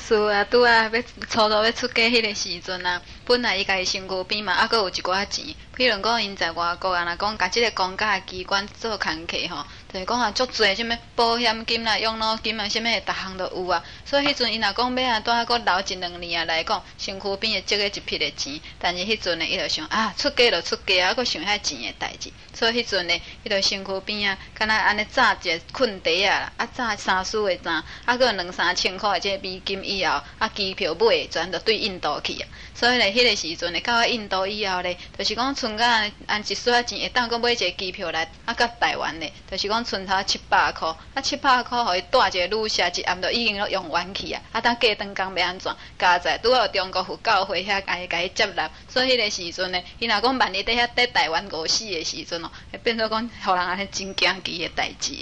是啊，拄啊要初初要出家迄个时阵啊，本来伊家己身躯边嘛，还佫有一寡钱。譬如讲，因在外国啊，若讲甲即个公家机关做工课吼。就是讲啊，足侪什物保险金啦、养老金啊，什物诶，逐项都有啊。所以迄阵伊若讲要啊，拄啊搁留一两年啊来讲，身躯边会积个一批诶钱。但是迄阵呢，伊就想啊，出家就出家啊，搁想遐钱诶代志。所以迄阵呢，伊就身躯边啊，敢若安尼扎一个困地啊，啊扎三四个扎，啊搁两三千块诶即个美金以后，啊机票买全着对印度去啊。所以咧，迄个时阵咧，到印度以后咧，就是讲存个按一丝仔钱，会当搁买一个机票来啊，到台湾咧，就是讲存头七百箍，啊七百箍，互伊带一个女士一暗都已经用完去啊，啊当过当工要安怎？加在拄好中国佛教会遐甲伊甲伊接纳，所以迄个时阵咧，伊若讲万一伫遐伫台湾过死的时阵哦，会变做讲互人安尼真惊奇的代志。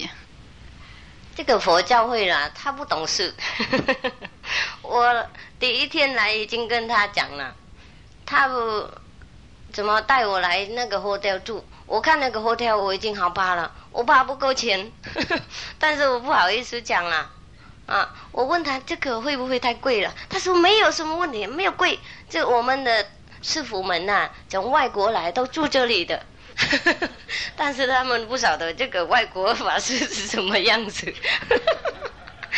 这个佛教会啦，他不懂事。我第一天来已经跟他讲了，他不怎么带我来那个活跳住。我看那个活跳我已经好怕了，我怕不够钱，但是我不好意思讲了。啊，我问他这个会不会太贵了？他说没有什么问题，没有贵。这我们的师傅们呐，从外国来都住这里的。但是他们不晓得这个外国法师是什么样子。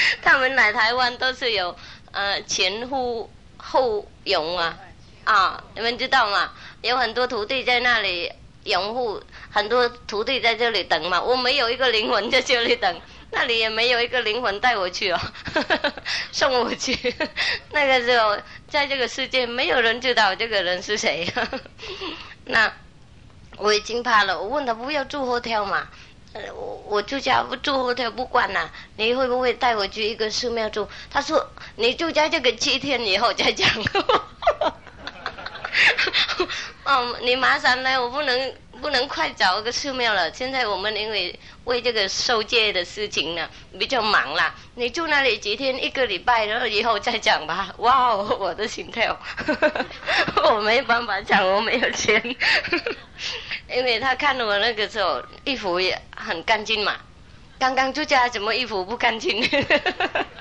他们来台湾都是有呃前呼后拥啊啊，你们知道吗？有很多徒弟在那里拥护，很多徒弟在这里等嘛。我没有一个灵魂在这里等，那里也没有一个灵魂带我去哦，送我去。那个时候在这个世界没有人知道这个人是谁。那。我已经怕了，我问他不要住 hotel 嘛，我我住家不住后台不管呐，你会不会带我去一个寺庙住？他说你住家这个七天以后再讲。哦，你马上来，我不能。不能快找个寺庙了。现在我们因为为这个受戒的事情呢比较忙啦。你住那里几天，一个礼拜，然后以后再讲吧。哇，我的心跳，我没办法讲，我没有钱。因为他看我那个时候衣服也很干净嘛，刚刚住家怎么衣服不干净？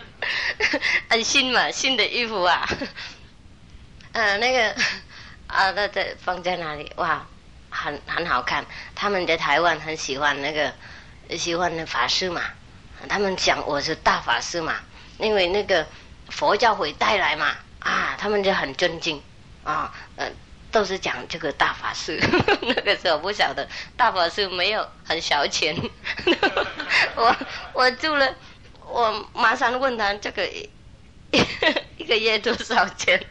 很新嘛，新的衣服啊。嗯，那个啊，那在放在哪里？哇！很很好看，他们在台湾很喜欢那个喜欢那法师嘛，他们讲我是大法师嘛，因为那个佛教会带来嘛，啊，他们就很尊敬。啊，呃，都是讲这个大法师。那个时候不晓得大法师没有很小钱，我我住了，我马上问他这个 一个月多少钱，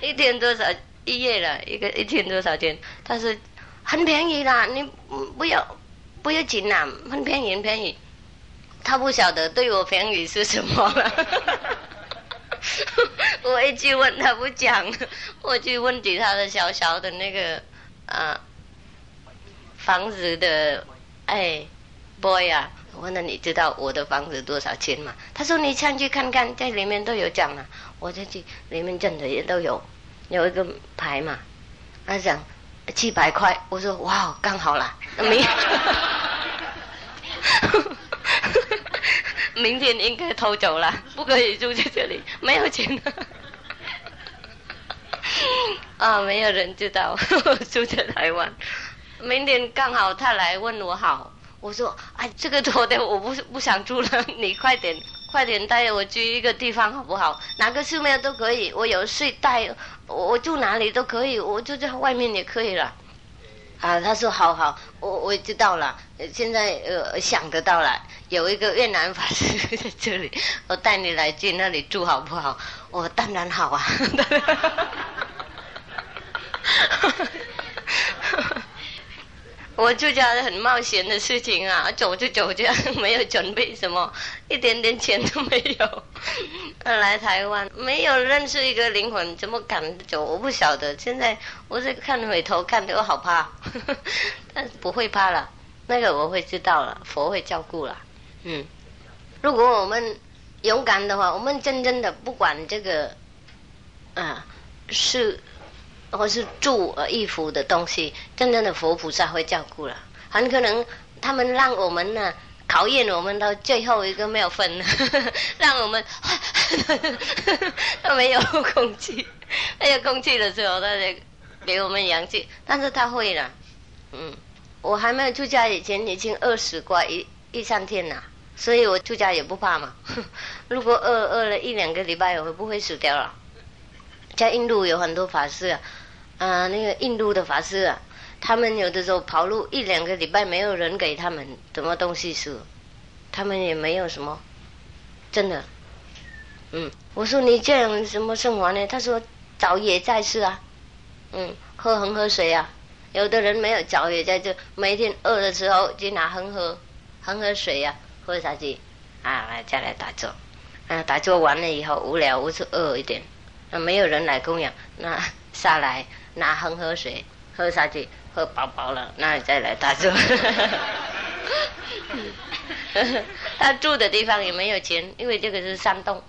一天多少？一夜了一个一天多少钱？他说很便宜啦，你不要不要紧啦，很便宜很便宜。他不晓得对我便宜是什么了。我一去问他不讲，我去问起他的小小的那个啊房子的哎 boy 啊，我问了你知道我的房子多少钱吗？他说你上去看看，在里面都有讲了。我就去里面真的也都有。有一个牌嘛，他讲七百块，我说哇，刚好啦，明明天应该偷走了，不可以住在这里，没有钱啊，没有人知道 住在台湾。明天刚好他来问我好，我说哎，这个多的我不不想住了，你快点快点带我去一个地方好不好？哪个寺庙都可以，我有睡袋，我住哪里都可以，我就在外面也可以了。啊，他说好好，我我知道了，现在呃想得到了，有一个越南法师在这里，我带你来去那里住好不好？我当然好啊。我出家很冒险的事情啊，走就走这样，没有准备什么，一点点钱都没有。来台湾没有认识一个灵魂，怎么敢走？我不晓得。现在我在看回头看，我好怕，但不会怕了。那个我会知道了，佛会照顾了。嗯，如果我们勇敢的话，我们真正的不管这个啊是。或是住衣服的东西，真正的佛菩萨会照顾了。很可能他们让我们呢考验我们到最后一个没有分，让我们 他没有空气，没有空气的时候，他就给我们氧气。但是他会了，嗯，我还没有出家以前已经饿死过一一三天了，所以我出家也不怕嘛。如果饿饿了一两个礼拜，我会不会死掉了？在印度有很多法师啊。啊，那个印度的法师啊，他们有的时候跑路一两个礼拜，没有人给他们什么东西吃，他们也没有什么，真的。嗯，我说你这样什么生活呢？他说找也在吃啊，嗯，喝恒河水啊。有的人没有找也在这，每天饿的时候就拿恒河恒河水呀喝下去，啊，来再来打坐，啊，打坐完了以后无聊，我是饿一点，那没有人来供养，那下来。拿恒河水喝下去，喝饱饱了，那你再来打坐。他住的地方也没有钱，因为这个是山洞，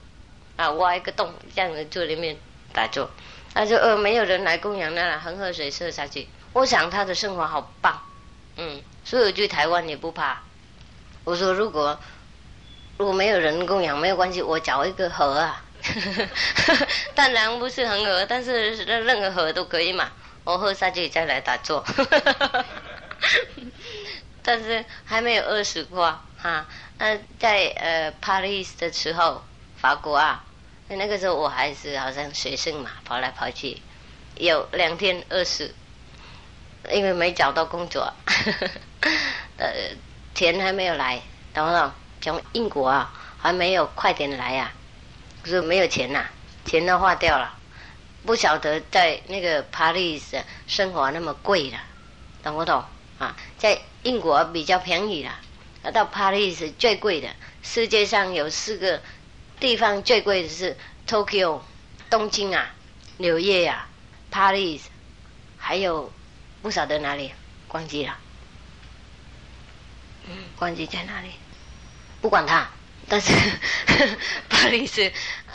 啊，挖一个洞这样子住里面打坐。他说呃，没有人来供养，那恒河水喝下去。我想他的生活好棒，嗯，所以我去台湾也不怕。我说如果如果没有人供养没有关系，我找一个河啊。当然不是恒河，但是任任何河都可以嘛。我喝下去再来打坐。但是还没有饿死过哈。那在呃巴黎的时候，法国啊，那个时候我还是好像学生嘛，跑来跑去，有两天饿死，因为没找到工作，呃，钱还没有来，懂不懂？从英国啊，还没有快点来呀。是没有钱呐，钱都花掉了，不晓得在那个巴黎生活那么贵了，懂不懂啊？在英国比较便宜了，到巴黎是最贵的。世界上有四个地方最贵的是 Tokyo 东京啊、纽约呀、巴黎，还有不晓得哪里，忘记了，嗯，忘记在哪里，不管它。但是 巴黎是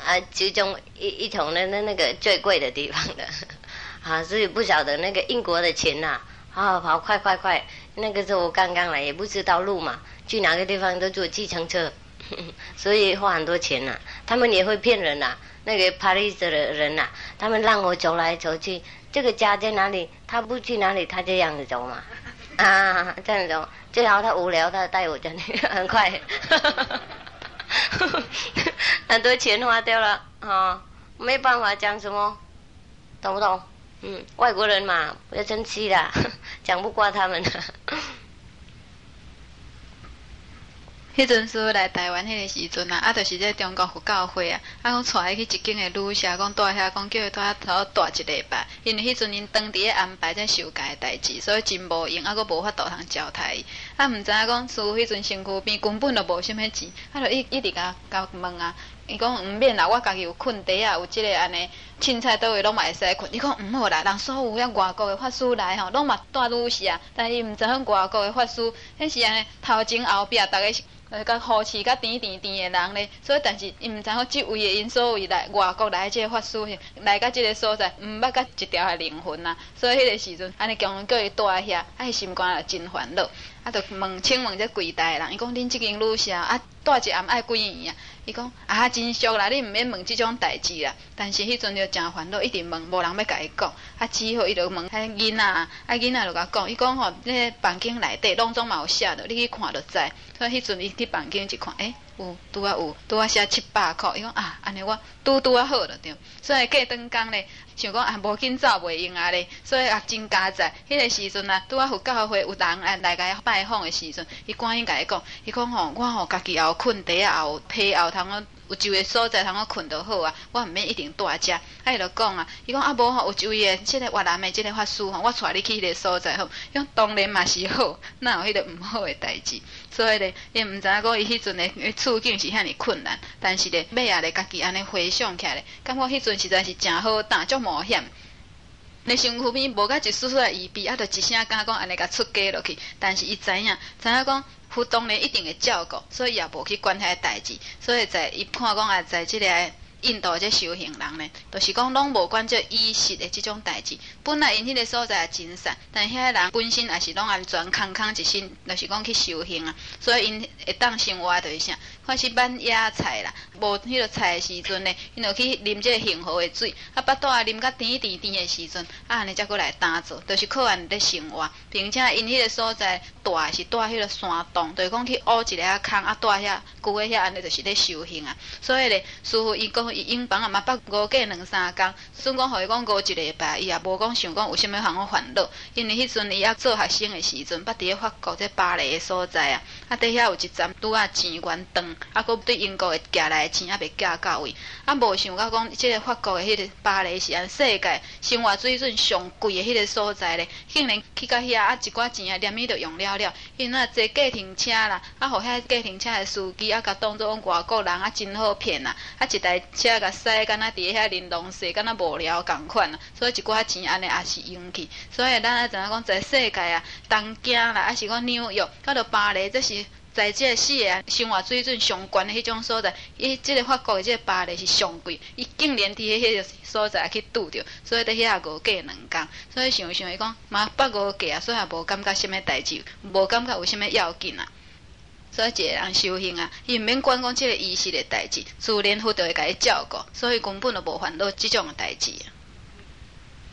啊，其中一一种的那那个最贵的地方的 啊，所以不晓得那个英国的钱呐，啊跑快快快！那个时候我刚刚来，也不知道路嘛，去哪个地方都坐计程车，所以花很多钱呐。他们也会骗人呐，那个巴黎的人呐，他们让我走来走去，这个家在哪里？他不去哪里，他这样子走嘛，啊这样走，最好他无聊，他带我这里很快。很多钱花掉了啊，没办法讲什么，懂不懂？嗯，外国人嘛，不要生气啦，讲不过他们。迄阵时来台湾迄个时阵啊，啊，就是在中国佛教会啊，啊，讲带伊去一间的旅社，讲住遐，讲叫伊住遐头住一礼拜，因为迄阵因当地安排在修改代志，所以真无用，啊，佫无法度通招待伊，啊，毋知影讲师傅迄阵身躯边根本就无虾米钱，啊，就一一直甲甲问啊，伊讲毋免啦，我家己有困袋啊，有即个安尼凊彩倒位拢嘛会使困，伊讲毋好啦，人所有遐外国的法师来吼，拢嘛住旅社，但伊毋知影外国的法师，迄是安尼头前后壁逐个是。呃，甲好奇、甲甜甜甜的人咧，所以但是伊毋知影即位的因所谓来外国来即个法师来到即个所在，毋捌甲一条的灵魂啊，所以迄个时阵，安尼强叫伊住在遐，啊，伊心肝也真烦恼，啊，就问请问这柜台的人，伊讲恁即间旅社啊，住一暗爱几年啊？伊讲啊，真俗啦，你毋免问即种代志啦。但是迄阵就诚烦恼，一直问，无人要甲伊讲。啊，只好伊就问迄囡仔，啊囡仔就甲讲，伊讲吼，迄房间内底拢总嘛有写着，你去看就知。所以迄阵伊去房间一看，诶。有拄啊有拄啊写七百箍，伊讲啊，安尼我拄拄啊好了对。所以过顿工咧，想讲啊，无紧走袂用啊咧，所以也真加载。迄个时阵啊，拄啊有教会有人来来甲拜访的时阵，伊赶紧甲伊讲，伊讲吼，我吼家己也有困地啊，也有被也有通有一位所在通我困着好啊，我毋免一定住遮。啊伊就讲啊，伊讲啊无吼，有一位诶，即个越南诶，即个法师吼，我带你去迄个所在吼，伊讲当然嘛是好，哪有迄个毋好诶代志？所以咧，伊毋知影讲伊迄阵诶处境是遐尼困难，但是咧，尾啊咧家己安尼回想起来，感觉迄阵实在是诚好打，足冒险。你身躯边无甲一丝丝诶疑避，啊，着一声敢讲安尼甲出家落去，但是伊知影，知影讲。互动咧一定会照顾，所以也无去管遐代志。所以在伊看讲啊，在即个印度这修行人呢，就是讲拢无管这衣食的即种代志。本来因迄个所在也真善，但遐人本身也是拢安全康康一身，就是讲去修行啊。所以因会当生活就是啥。看是挽野菜啦，无迄个菜的时阵呢，因就去啉即个幸福的水，啊，巴肚啊啉甲甜甜甜的时阵，啊，安尼才过来打坐，就是靠安尼咧生活，并且因迄个所在住是住迄个山洞，就是讲去挖一个啊坑啊住遐，住遐安尼就是咧修行啊。所以咧，师傅伊讲伊因房啊嘛，捌五过两三工，算讲互伊讲过一礼拜，伊也无讲想讲有啥物通我烦恼，因为迄阵伊还做学生的时阵，捌伫咧法国即巴黎的所在啊，啊，伫遐有一站拄啊钱元长。啊，佫对英国诶寄来诶钱也未寄到位，啊，无想到讲即个法国诶迄个巴黎是安世界生活水准上贵诶迄个所在咧，竟然去到遐啊，一寡钱啊，连咪都用了了，因啊坐计程车啦，啊，互遐计程车诶司机啊，甲当做外国人啊，真好骗啊，啊，一台车甲驶，敢若伫遐玲珑市，敢若无聊共款啊，所以一寡钱安尼也是用去，所以咱啊，知影讲在世界啊，东京啦，啊是讲纽约，到到巴黎，这是。在即个四个生活水准上悬的迄种所在，伊即个法国的即个巴黎是上贵，伊竟然伫迄个所在去拄着，所以伫遐五价两工，所以想想伊讲，嘛八五过啊，所以也无感觉什物代志，无感觉有啥物要紧啊。所以一个人修行啊，伊毋免管讲即个仪式的代志，自然佛就会甲伊照顾，所以根本就无烦恼即种的代志。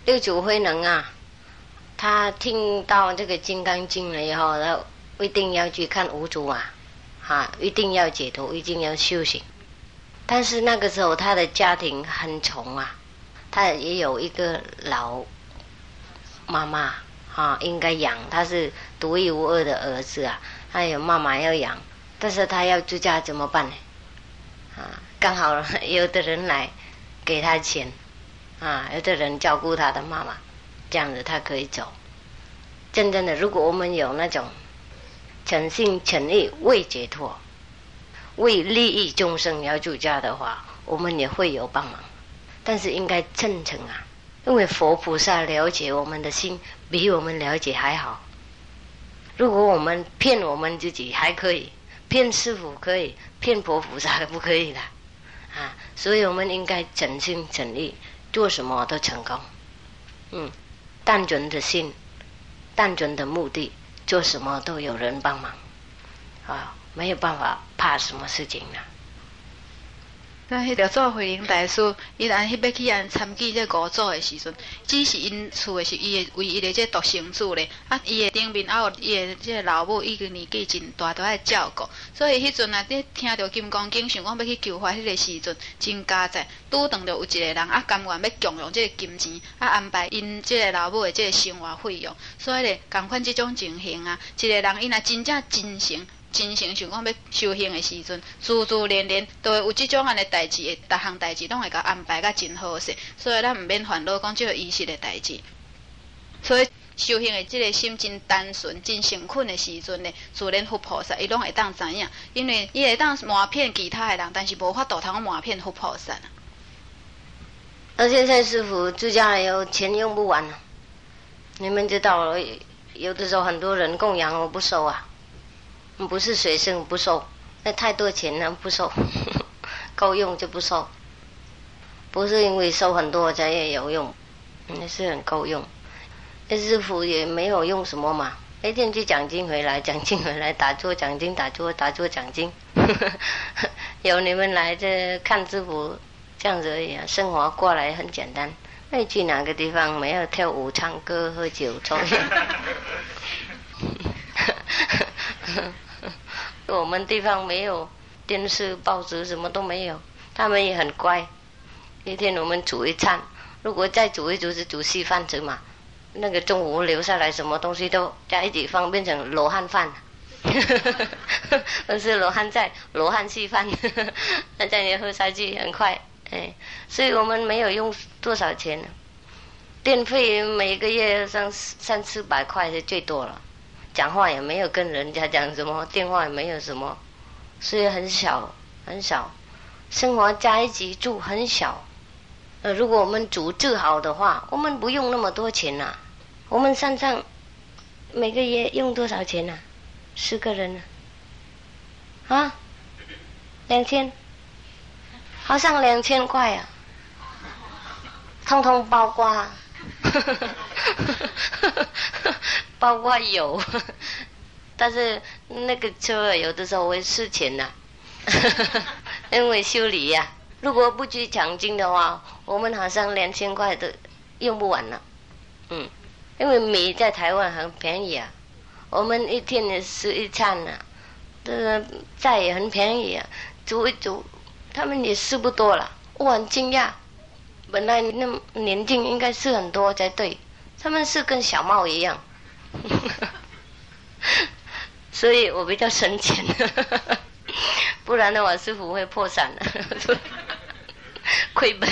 六祖慧能啊，他听到这个《金刚经》了以后，然后。一定要去看五祖啊，哈，一定要解脱，一定要修行。但是那个时候他的家庭很穷啊，他也有一个老妈妈，哈，应该养，他是独一无二的儿子啊，他有妈妈要养，但是他要出家怎么办呢？啊，刚好 有的人来给他钱，啊，有的人照顾他的妈妈，这样子他可以走。真正的，如果我们有那种。诚心诚意为解脱、为利益众生要出家的话，我们也会有帮忙，但是应该真诚啊！因为佛菩萨了解我们的心，比我们了解还好。如果我们骗我们自己还可以，骗师傅可以，骗佛菩萨不可以的啊！所以我们应该诚心诚意，做什么都成功。嗯，单纯的心，单纯的目的。做什么都有人帮忙，啊，没有办法怕什么事情呢？那迄条做慧能大师，伊安迄要去安参见这五祖的时阵，只是因厝的是伊的唯一的这独生子咧，啊，伊的顶面还有伊的这老母，已经年纪真大，都爱照顾，所以迄阵啊，你听到金刚经，想讲要去求法，迄个时阵真加载，拄遇到有一个人啊，甘愿要共用这个金钱，啊，安排因这个老母的这个生活费用，所以咧，共款这种情形啊，一个人伊若真正真诚。真诚想讲要修行的时阵，自自然然都会有即种安尼代志，逐项代志拢会甲安排甲真好势，所以咱毋免烦恼讲即个仪式的代志。所以修行的即个心真单纯、真诚恳的时阵呢，自然佛菩萨伊拢会当知影，因为伊会当瞒骗其他的人，但是无法度通瞒骗佛菩萨。那现在师傅出家了，有钱用不完了，你们知道，有的时候很多人供养我不收啊。不是随身不收，那太多钱了不收，够用就不收。不是因为收很多才也有用，那是很够用。那师傅也没有用什么嘛，每天去奖金回来，奖金回来，打坐奖金，打坐打坐奖金。有你们来这看直播，这样子而已啊。生活过来很简单。那去哪个地方没有跳舞、唱歌、喝酒、抽烟？我们地方没有电视、报纸，什么都没有。他们也很乖。一天我们煮一餐，如果再煮一煮是煮稀饭吃嘛。那个中午留下来什么东西都加一起放，变成罗汉饭。但是罗汉菜，罗汉稀饭。那这样喝下去很快。哎，所以我们没有用多少钱，电费每个月三三四百块是最多了，讲话也没有跟人家讲什么，电话也没有什么，所以很小很小，生活在一起住很小。呃，如果我们组织好的话，我们不用那么多钱呐。我们山上每个月用多少钱呐？十个人啊，两千。好像两千块啊，通通包括，包括油，但是那个车有的时候会失钱呐，因为修理呀。如果不去抢金的话，我们好像两千块都用不完了。嗯，因为米在台湾很便宜啊，我们一天的吃一餐呐，这个菜也很便宜啊，煮一煮。他们也吃不多了，我很惊讶。本来那年轻应该是很多才对，他们是跟小猫一样，所以我比较省钱，不然的话师傅会破产的，亏本。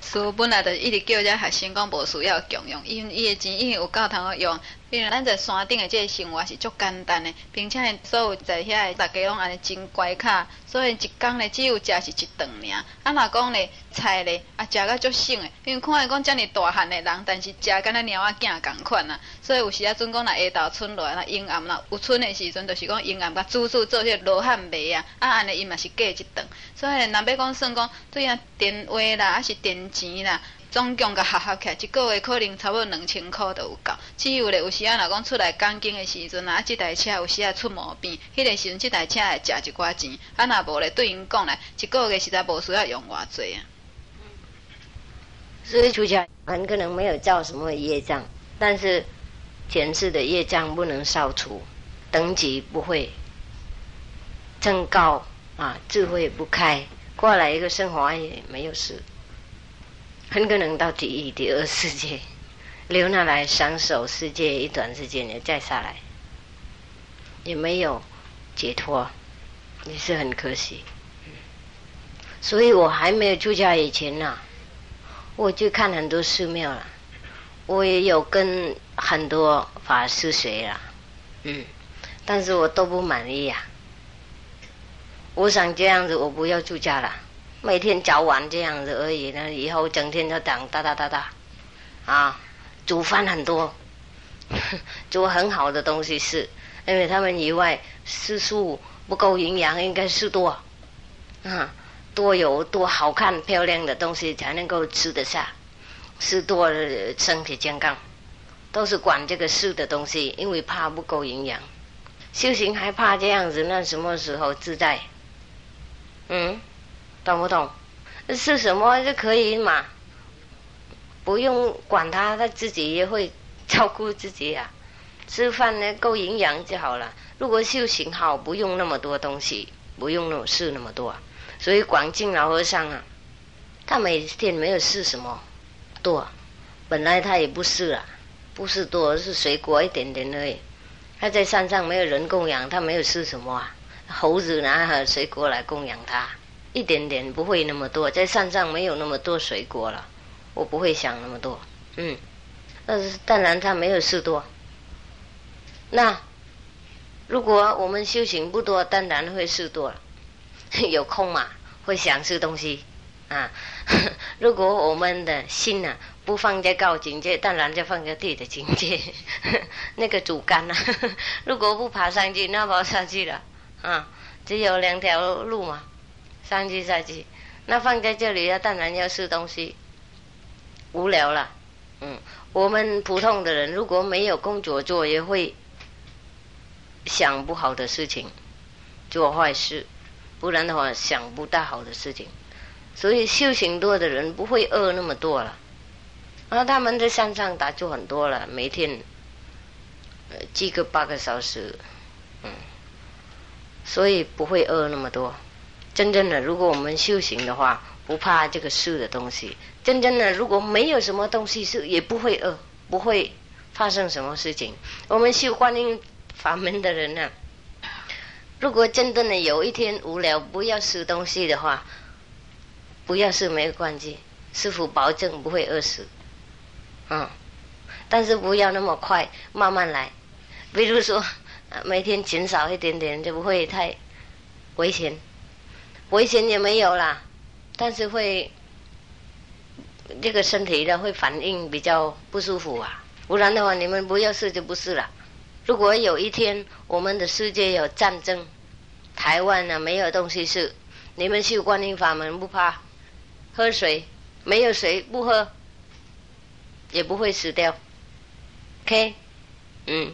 师傅本来就一直叫人家学生讲无需要强用，因为伊的钱已经有够通用。因为咱在山顶的这个生活是足简单的，并且所有在遐大家拢安尼真乖巧，所以一工呢只有食是一顿尔。啊，若讲呢菜呢啊食个足省的，因为看伊讲遮尔大汉的人，但是食敢若猫仔囝共款啊。所以有时啊，阵讲若下昼春落来，若阴暗啦，有春的时阵，就是讲阴暗甲煮煮做迄个罗汉糜啊，啊安尼伊嘛是过一顿。所以若要讲算讲对啊电话啦，还是电钱啦。总共甲合合起来，一个月可能差不多两千块都有够。只有咧，有时啊，若讲出来赶经的时阵啊，即台车有时啊出毛病，迄个时阵即台车会值一寡钱。啊，若无咧，对因讲咧，一个月实在无需要用偌济啊。所以出家很可能没有造什么业障，但是前世的业障不能消除，等级不会增高啊，智慧不开，过来一个生活也没有事。很可能到第一、第二世界 留下来享受世界一段时间，也再下来，也没有解脱，也是很可惜。所以我还没有出家以前呢，我就看很多寺庙了，我也有跟很多法师学了，嗯，但是我都不满意呀。我想这样子，我不要出家了。每天早晚这样子而已，那以后整天就等哒哒哒哒，啊，煮饭很多，煮很好的东西吃，因为他们以外吃素不够营养，应该吃多，啊，多有多好看漂亮的东西才能够吃得下，吃多身体健康，都是管这个吃的东西，因为怕不够营养，修行还怕这样子，那什么时候自在？嗯？懂不懂？是什么就可以嘛？不用管他，他自己也会照顾自己呀。吃饭呢够营养就好了。如果修行好，不用那么多东西，不用那么事那么多。所以广进老和尚啊，他每天没有事什么多，本来他也不是啊，不是多是水果一点点而已。他在山上没有人供养，他没有吃什么啊？猴子拿水果来供养他。一点点不会那么多，在山上没有那么多水果了，我不会想那么多。嗯，但是当然他没有事多。那如果我们修行不多，当然会事多了。有空嘛，会想吃东西啊。如果我们的心呢不放在高境界，当然就放在地的境界，那个主干啊。如果不爬上去，那爬上去了啊，只有两条路嘛。上去下去，那放在这里，要当然要吃东西。无聊了，嗯，我们普通的人如果没有工作做，也会想不好的事情，做坏事，不然的话想不大好的事情。所以修行多的人不会饿那么多了。然后他们在山上打坐很多了，每天呃几个八个小时，嗯，所以不会饿那么多。真正的，如果我们修行的话，不怕这个事的东西。真正的，如果没有什么东西是，也不会饿，不会发生什么事情。我们修观音法门的人呢，如果真正的有一天无聊，不要吃东西的话，不要吃没关系，师傅保证不会饿死。嗯，但是不要那么快，慢慢来。比如说，每天减少一点点，就不会太危险。危险也没有啦，但是会这个身体呢会反应比较不舒服啊。不然的话，你们不要试就不是了。如果有一天我们的世界有战争，台湾呢没有东西吃，你们去观音法门不怕，喝水没有水不喝。也不会死掉，OK，嗯。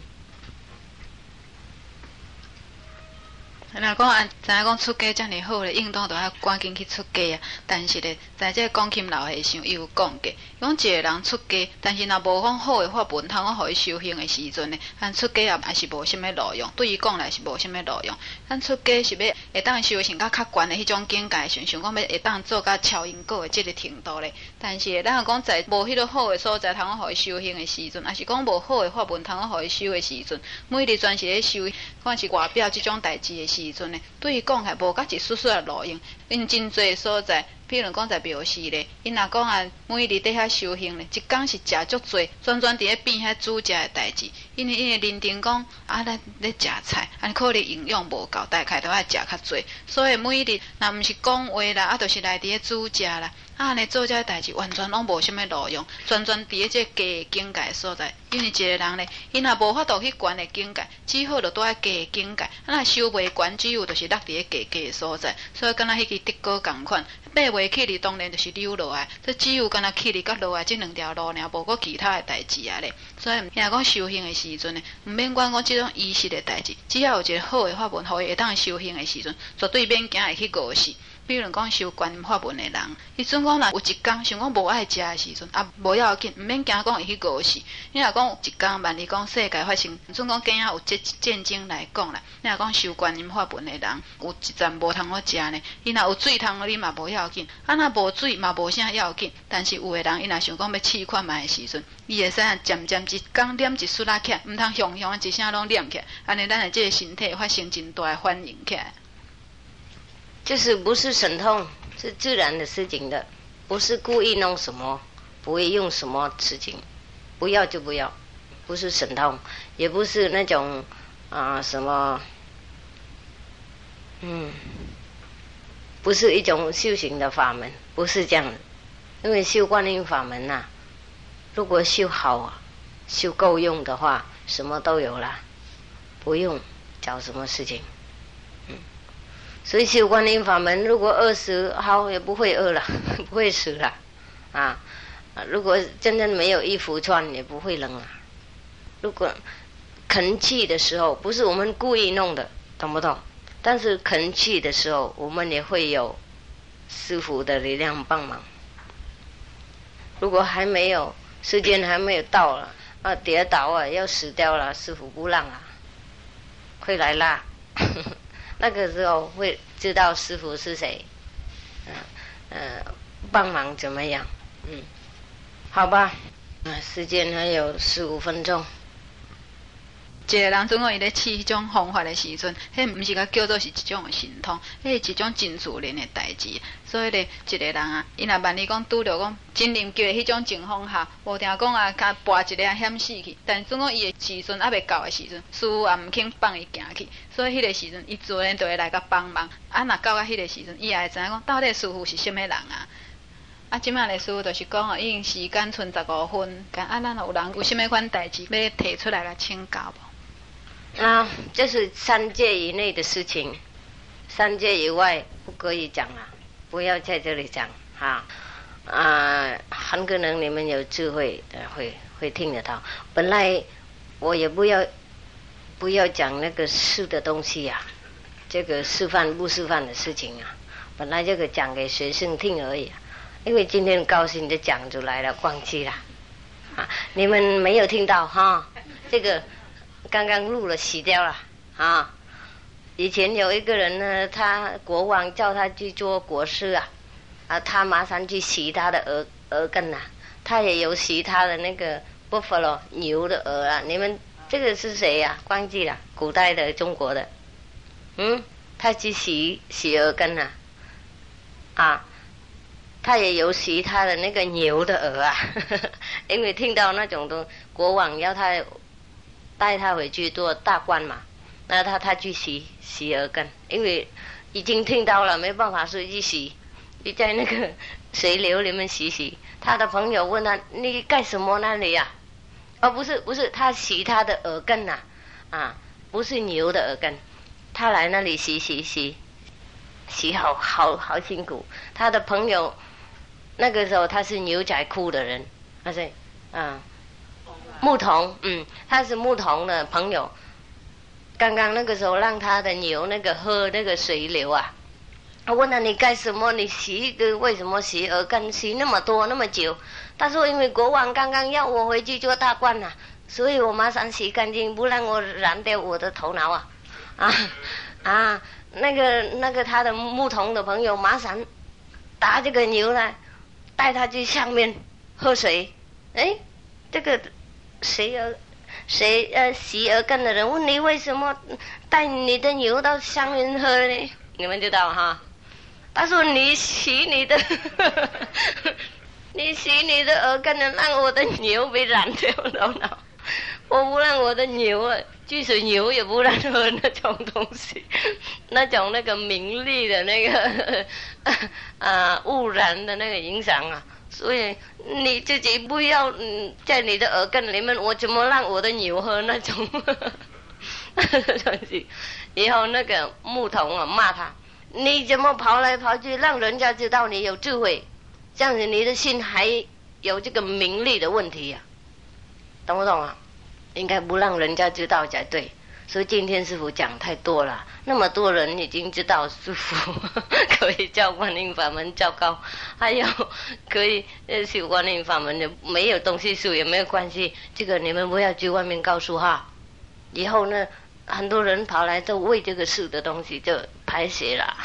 那讲啊，知影讲出家遮尔好咧，应当都要赶紧去出家啊。但是咧，在这讲琴老和尚伊有讲过，讲一个人出家，但是若无讲好诶法门，通我互伊修行诶时阵呢，咱出家也也是无虾米路用，对伊讲来是无虾米路用。咱出家是要会当修行到较悬诶迄种境界，想想讲要会当做到超因果诶即个程度咧。但是咱讲在无迄个好诶所在，通我互伊修行诶时阵，也是讲无好诶法门，通我互伊修诶时阵，每日全是咧修，看是外表即种代志诶时。时阵呢，对伊讲还无甲一丝丝的路用，因真侪所在，譬如讲在庙寺咧，因若讲啊，每日伫遐修行咧，一工是食足侪，专专伫咧变遐煮食的代志，因为因为认定讲啊，咱咧食菜，啊可能营养无够，大概都爱食较侪，所以每日若毋是讲话啦，啊，就是来伫咧煮食啦。啊，尼做这代志完全拢无虾米路用，全全伫即个低境界所在。因为一个人咧，伊若无法度去悬的境界，只好就伫喺低境界。啊，修袂悬，只有就是落伫咧低低的所在。所以敢若迄个德果共款，爬袂起哩，当然就是溜落来。这只有敢若起哩甲落来即两条路尔，无过其他的代志啊咧。所以，若讲修行的时阵呢，毋免管讲即种仪式的代志，只要有一个好的法门，互伊会当修行的时阵，绝对免惊会去误事。比如讲修观音法门的人，伊阵讲若有一工想讲无爱食的时阵，啊无要紧，毋免惊讲会去过世。你若讲有一工万一讲世界发生，阵讲今仔有这战争来讲啦。你若讲修观音法门的人，有一站无通好食呢，伊若有水通你嘛无要紧，啊若无水嘛无啥要紧。但是有的人伊若想讲要试看卖的时阵，伊会使渐渐一工念一丝仔起，毋通雄雄一声拢念起，安尼咱的这个身体发生真大的反应起。来。就是不是神通，是自然的事情的，不是故意弄什么，不会用什么事情，不要就不要，不是神通，也不是那种啊什么，嗯，不是一种修行的法门，不是这样，因为修观音法门呐，如果修好，修够用的话，什么都有了，不用找什么事情。所以修观音法门，如果饿死好也不会饿了，不会死了，啊，如果真正没有衣服穿也不会冷了。如果肯气的时候，不是我们故意弄的，懂不懂？但是肯气的时候，我们也会有师傅的力量帮忙。如果还没有时间还没有到了，啊，跌倒啊，要死掉了，师傅不让啊，会来啦！那个时候会知道师傅是谁，嗯呃，帮忙怎么样？嗯，好吧，啊，时间还有十五分钟。一个人总共伊咧试迄种方法的时阵，迄毋是甲叫做是一种神通，迄是一种真自然的代志。所以咧，一个人啊，伊若万一讲拄着讲真灵叫迄种情况下，无定讲啊，甲跋一个险死去。但总共伊的时阵还未到的时阵，师傅也毋肯放伊行去。所以迄个时阵，伊自然就会来甲帮忙。啊，若到啊迄个时阵，伊也会知影讲到底师傅是虾物人啊？啊，即摆的师傅就是讲哦，已经时间剩十五分，啊，咱有人有虾物款代志要提出来甲请教无？啊，这是三界以内的事情，三界以外不可以讲啊，不要在这里讲哈。啊，很可能你们有智慧，会会会听得到。本来我也不要不要讲那个事的东西呀，这个示范不示范的事情啊，本来这个讲给学生听而已。因为今天高兴就讲出来了，忘记了啊！你们没有听到哈？这个刚刚录了，洗掉了啊！以前有一个人呢，他国王叫他去做国师啊，啊，他马上去洗他的鹅鹅根呐，他也有洗他的那个 buffalo 牛的鹅啊。你们这个是谁呀？忘记了，古代的中国的，嗯，他去洗洗鹅根呐，啊。他也有洗他的那个牛的鹅啊，因为听到那种的国王要他带他回去做大官嘛，那他他去洗洗耳根，因为已经听到了，没办法，所以去洗，你在那个 水流里面洗洗。他的朋友问他：“你干什么那里呀？”哦，不是不是，他洗他的耳根呐，啊，不是牛的耳根，他来那里洗洗洗，洗好好好辛苦。他的朋友。那个时候他是牛仔裤的人，他是啊，牧童，嗯，他是牧童的朋友。刚刚那个时候让他的牛那个喝那个水流啊，他问他你干什么？你洗一个为什么洗耳根洗那么多那么久？他说因为国王刚刚要我回去做大官呐，所以我马上洗干净，不让我染掉我的头脑啊啊 啊！那个那个他的牧童的朋友马上打这个牛来。带他去上面喝水，哎，这个谁儿谁呃洗耳根的人问你为什么带你的牛到上面喝呢？你们知道哈？他说你洗你的，你洗你的耳根，让我的牛被染掉了。我不让我的牛啊，即使牛也不让喝那种东西，那种那个名利的那个啊 污染的那个影响啊，所以你自己不要嗯在你的耳根里面，我怎么让我的牛喝那种东西？以后那个牧童啊骂他，你怎么跑来跑去，让人家知道你有智慧，这样子你的心还有这个名利的问题呀？懂不懂啊？应该不让人家知道才对。所以今天师傅讲太多了，那么多人已经知道师傅 可以教观音法门较高，还有可以呃修观音法门的没有东西数也没有关系，这个你们不要去外面告诉哈。以后呢，很多人跑来都为这个事的东西就排泄了。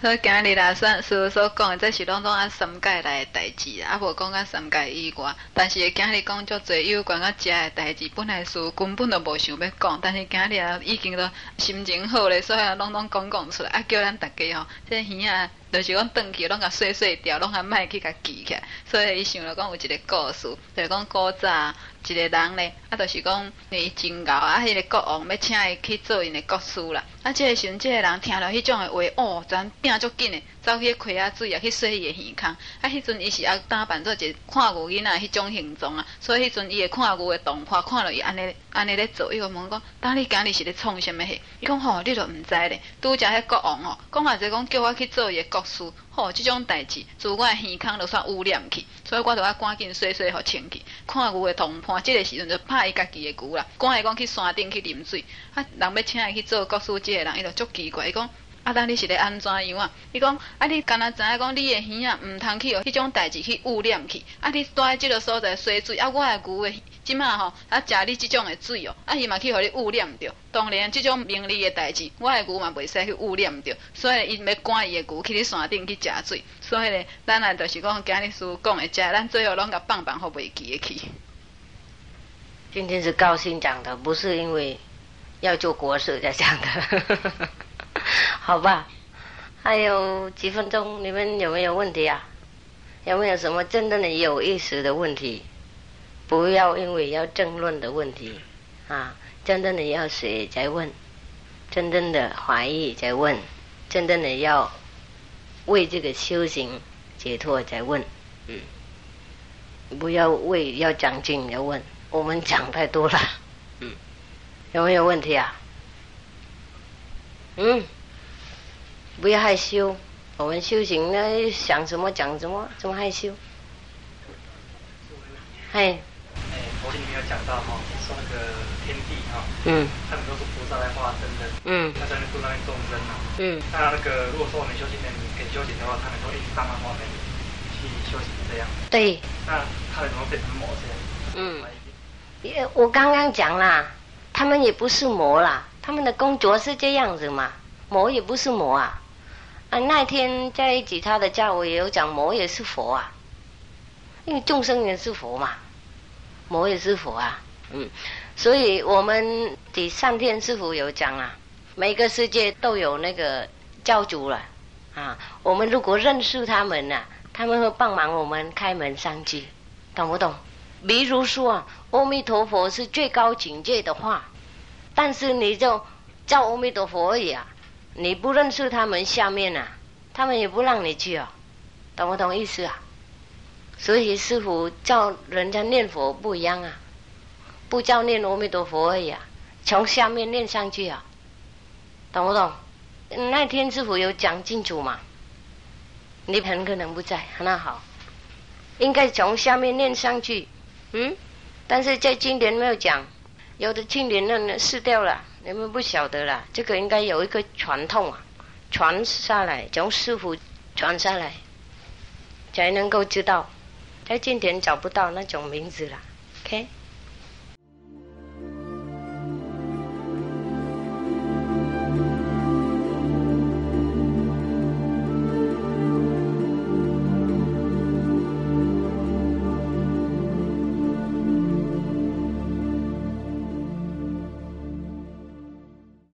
所以今日啦，算师傅所讲的，这是拢拢按三界来的代志啊，无讲到三界以外。但是今日讲足侪有关啊食的代志，本来师傅根本都无想要讲，但是今日啊已经都心情好咧，所以拢拢讲讲出来，啊叫咱大家吼，这耳啊。就是讲断去，拢甲碎碎掉，拢还卖去甲记起。所以伊想了讲有一个故事，就是讲古早一个人咧，啊，就是讲伊真牛啊，迄个国王要请伊去做因的国师啦。啊，即个时阵，即个人听到迄种的话，哦，全拼足紧的，走去溪仔水啊，去洗伊的耳孔。啊，迄阵伊是啊打扮做一看牛囡仔迄种形状啊，所以迄阵伊会看牛的动画，看了伊安尼安尼咧做，伊就问讲，当你今日是咧创啥物戏？伊讲吼，你都毋知咧，拄则迄国王哦，讲下者讲叫我去做伊的国师，吼，即种代志，自我诶耳孔就煞污染去，所以我就要赶紧洗洗互清去。看牛的同伴，即个时阵就拍伊家己的牛啦，赶伊讲去山顶去啉水。啊，人要请伊去做国师，即个人伊就足奇怪，伊讲。啊！当你是咧安怎样啊？伊讲啊，你敢若知影讲你的耳啊，毋通去哦，迄种代志去污染去。啊，你住喺即个所在洗水，啊，我的牛诶，即马吼啊，食你即种诶水哦，啊，伊嘛去互你污染着。当然，即种名利诶代志，我的牛嘛袂使去污染着。所以，伊要赶伊的牛去咧山顶去食水。所以咧，咱来就是讲今日师讲诶，食咱最后拢甲棒棒互袂记诶去。今天是高兴讲的，不是因为要做国事才讲的。好吧，还有几分钟，你们有没有问题啊？有没有什么真正的有意思的问题？不要因为要争论的问题。啊，真正的要学再问，真正的怀疑再问，真正的要为这个修行解脱再问，嗯，不要为要讲经要问，我们讲太多了，嗯，有没有问题啊？嗯，不要害羞。我们修行呢，想什么讲什么，怎么害羞？哎。哎，佛经里面有讲到哈，说那个天地哈，嗯，他们都是菩萨来化身的，嗯，他在那度那些众生啊，嗯，那那个如果说我们修行人肯修行的话，他们都一直帮忙我们去修行这样。对。那他们怎么变成魔这样？嗯，也我刚刚讲啦，他们也不是魔啦，他们的工作是这样子嘛，魔也不是魔啊。啊，那天在吉他的教我也有讲，魔也是佛啊，因为众生也是佛嘛。魔也是佛啊，嗯，所以我们的上天师傅有讲啊，每个世界都有那个教主了啊。我们如果认识他们呢，他们会帮忙我们开门上去，懂不懂？比如说啊，阿弥陀佛是最高境界的话，但是你就叫阿弥陀佛而已啊，你不认识他们下面啊，他们也不让你去啊，懂不懂意思啊？所以师傅叫人家念佛不一样啊，不叫念阿弥陀佛而已啊，从下面念上去啊，懂不懂？那天师傅有讲清楚嘛？你很可能不在，那好，应该从下面念上去，嗯？但是在经典没有讲，有的经典那撕掉了，你们不晓得啦。这个应该有一个传统啊，传下来，从师傅传下来，才能够知道。在经典找不到那种名字了，OK。